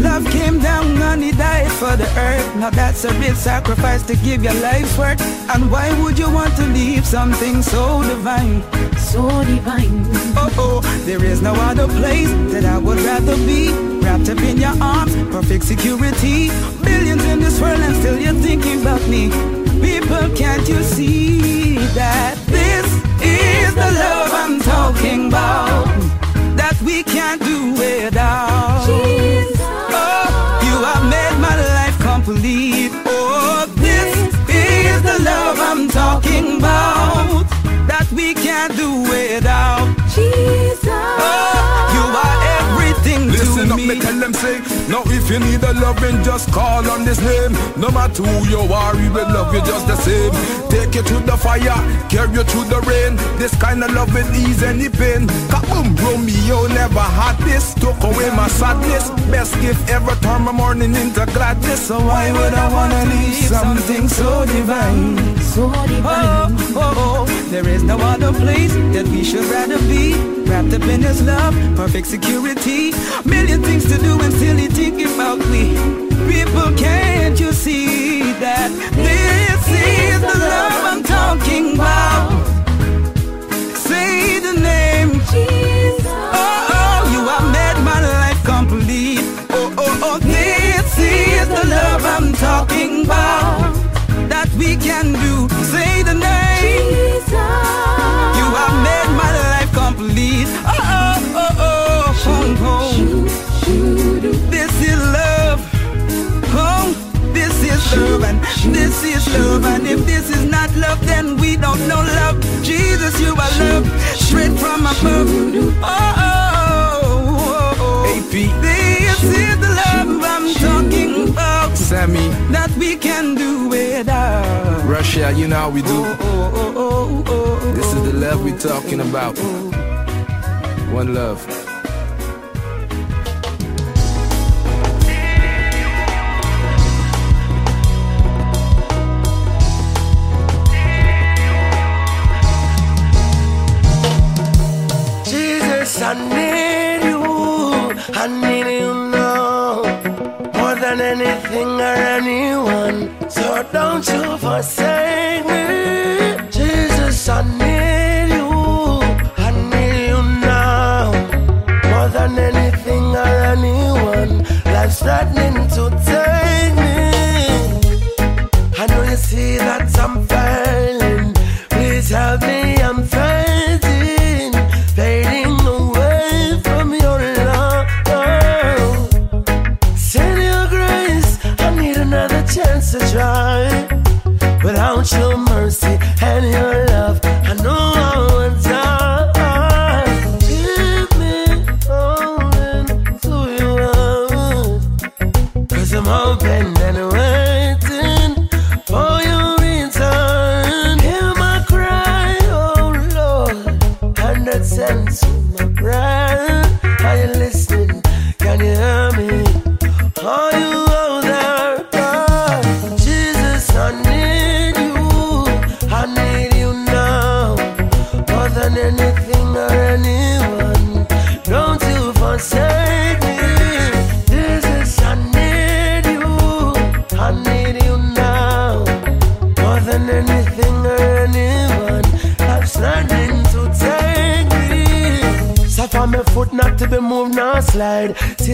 Love came down and he died for the earth. Now that's a real sacrifice to give your life's worth. And why would you want to leave something so divine? So divine. Oh oh, there is no other place that I would rather be. Wrapped up in your arms, perfect security. Billions in this world and still you're thinking about me. People, can't you see that this is the love I'm talking about? That we can't do without. Complete. Oh, this is the love I'm talking about. That we can't do without. Me. me tell them say Now if you need a loving, just call on this name No matter who you are, we will love you just the same Take you to the fire, carry you through the rain This kind of love will ease any pain Kaboom, um, Romeo never had this Took away my sadness Best gift ever, turn my morning into gladness So why would I wanna leave something so divine? So divine. Oh, oh, oh, oh. there is no other place that we should rather be. Wrapped up in His love, perfect security. Million things to do and still you thinking about me. People, can't you see that this is the love I'm talking about? Say the name. Jesus. Oh, oh, you have made my life complete. Oh, oh, oh, this is the love I'm talking about. That we can do. Say the name. love and this is love and if this is not love then we don't know love. Jesus you are love straight from above. Oh, oh, oh, oh. This is the love I'm talking about Sammy. that we can do without. Russia you know how we do. Oh, oh, oh, oh, oh, oh, this is the oh. love we're talking about. One love. anything or anyone. So don't you forsake me. Jesus, I need you. I need you now. More than anything or anyone. Life's threatening to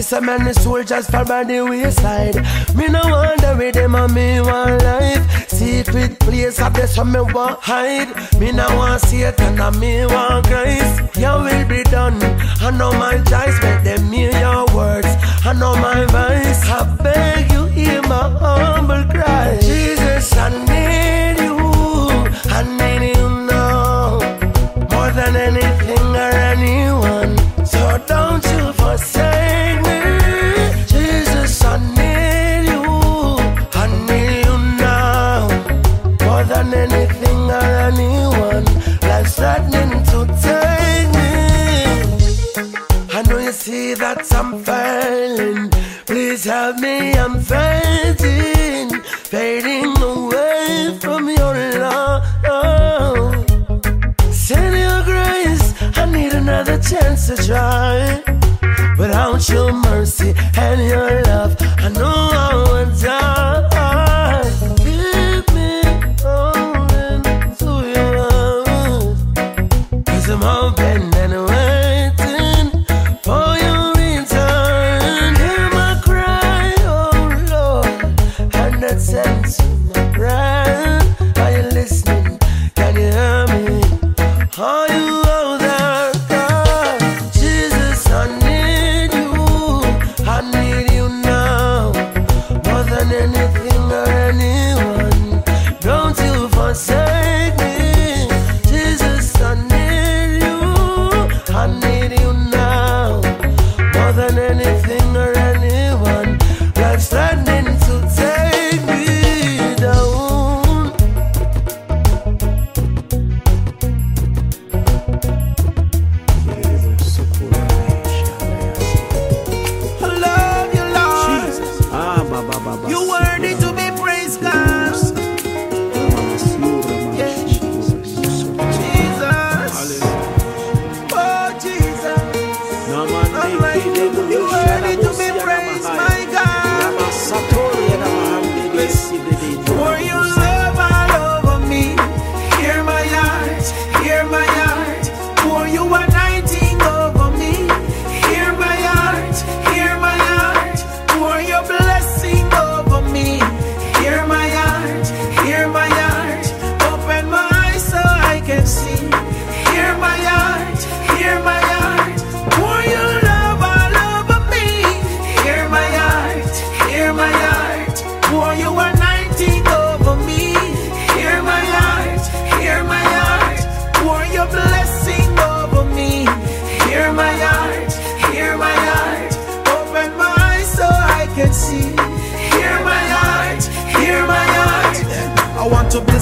so many soldiers fall by the wayside. Me no wonder with them and me one life. Secret place up there from me want hide. Me no want Satan and me want Christ. Your will be done. I know my choice, make them hear your words. I know my vibe.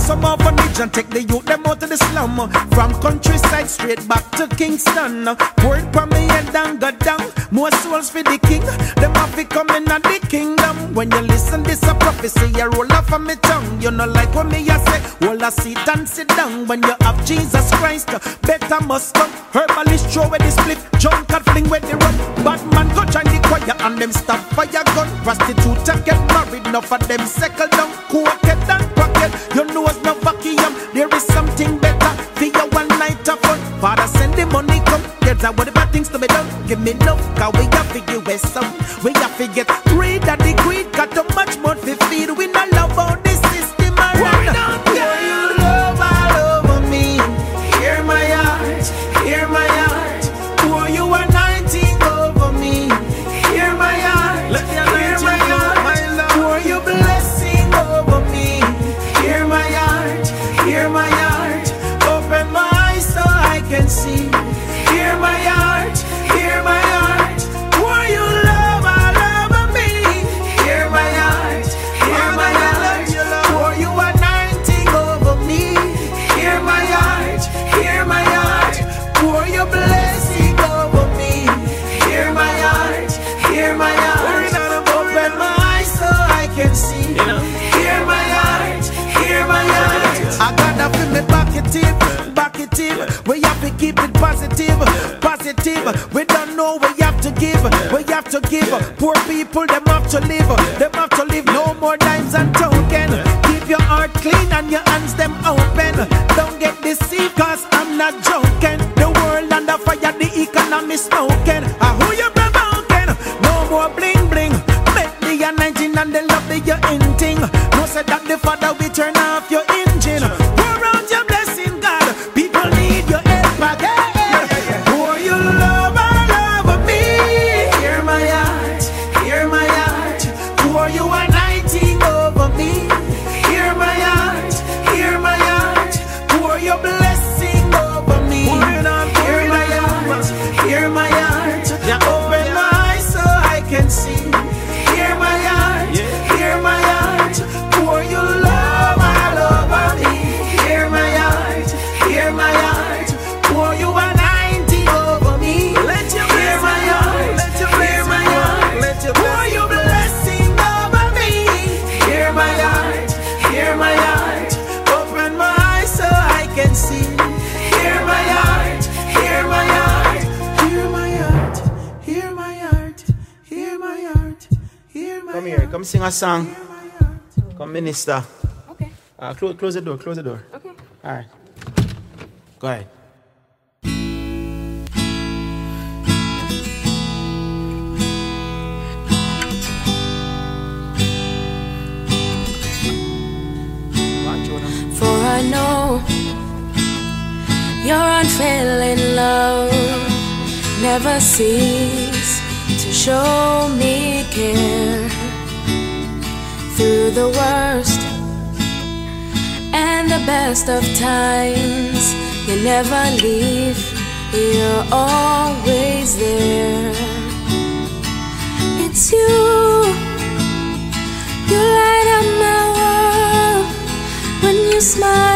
Some orphanage and take the youth them out of the slum. From countryside straight back to Kingston. Word from me and down, go down. More souls for the king. Them have to come in at the kingdom. When you listen, this a prophecy. You roll off of me tongue. You know like what me I say. Hold a seat and sit down. When you have Jesus Christ, better must come. Herbalist throw with the split. Jump and fling with the run. Batman go join the choir and them stop fire gun. Prostitute and get married. Enough of them settle down. Cooked and pocket. You know it's no vacuum. There is something better for your one night of fun. Father send the money come. There's a what about things to be done. Give me love, cause we have to give some. We have to get that people, them have to live, them have to live. No more dimes and token. Keep your heart clean and your hands them open. Don't get deceived, cause I'm not joking. The world under fire, the economy smoking. I who you provoking? No more bling bling. Make the anointing and the love that you're inting. No say that the father will turn sing a song. Come minister. Okay. Uh, close, close the door, close the door. Best of times. You never leave, you're always there. It's you, you light up my world when you smile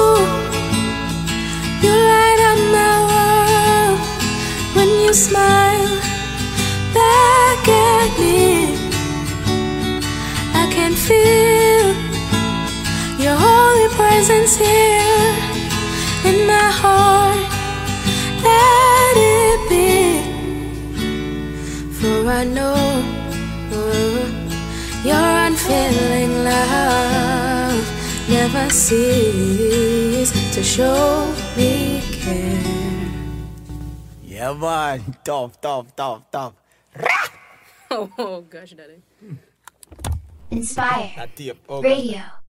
you smile back at me. I can feel your holy presence here in my heart. Let it be, for I know your unfailing love never cease to show me care. Yeah, man. Tough, tough, tough, tough. Oh, oh gosh, daddy. Inspire That tape. Radio.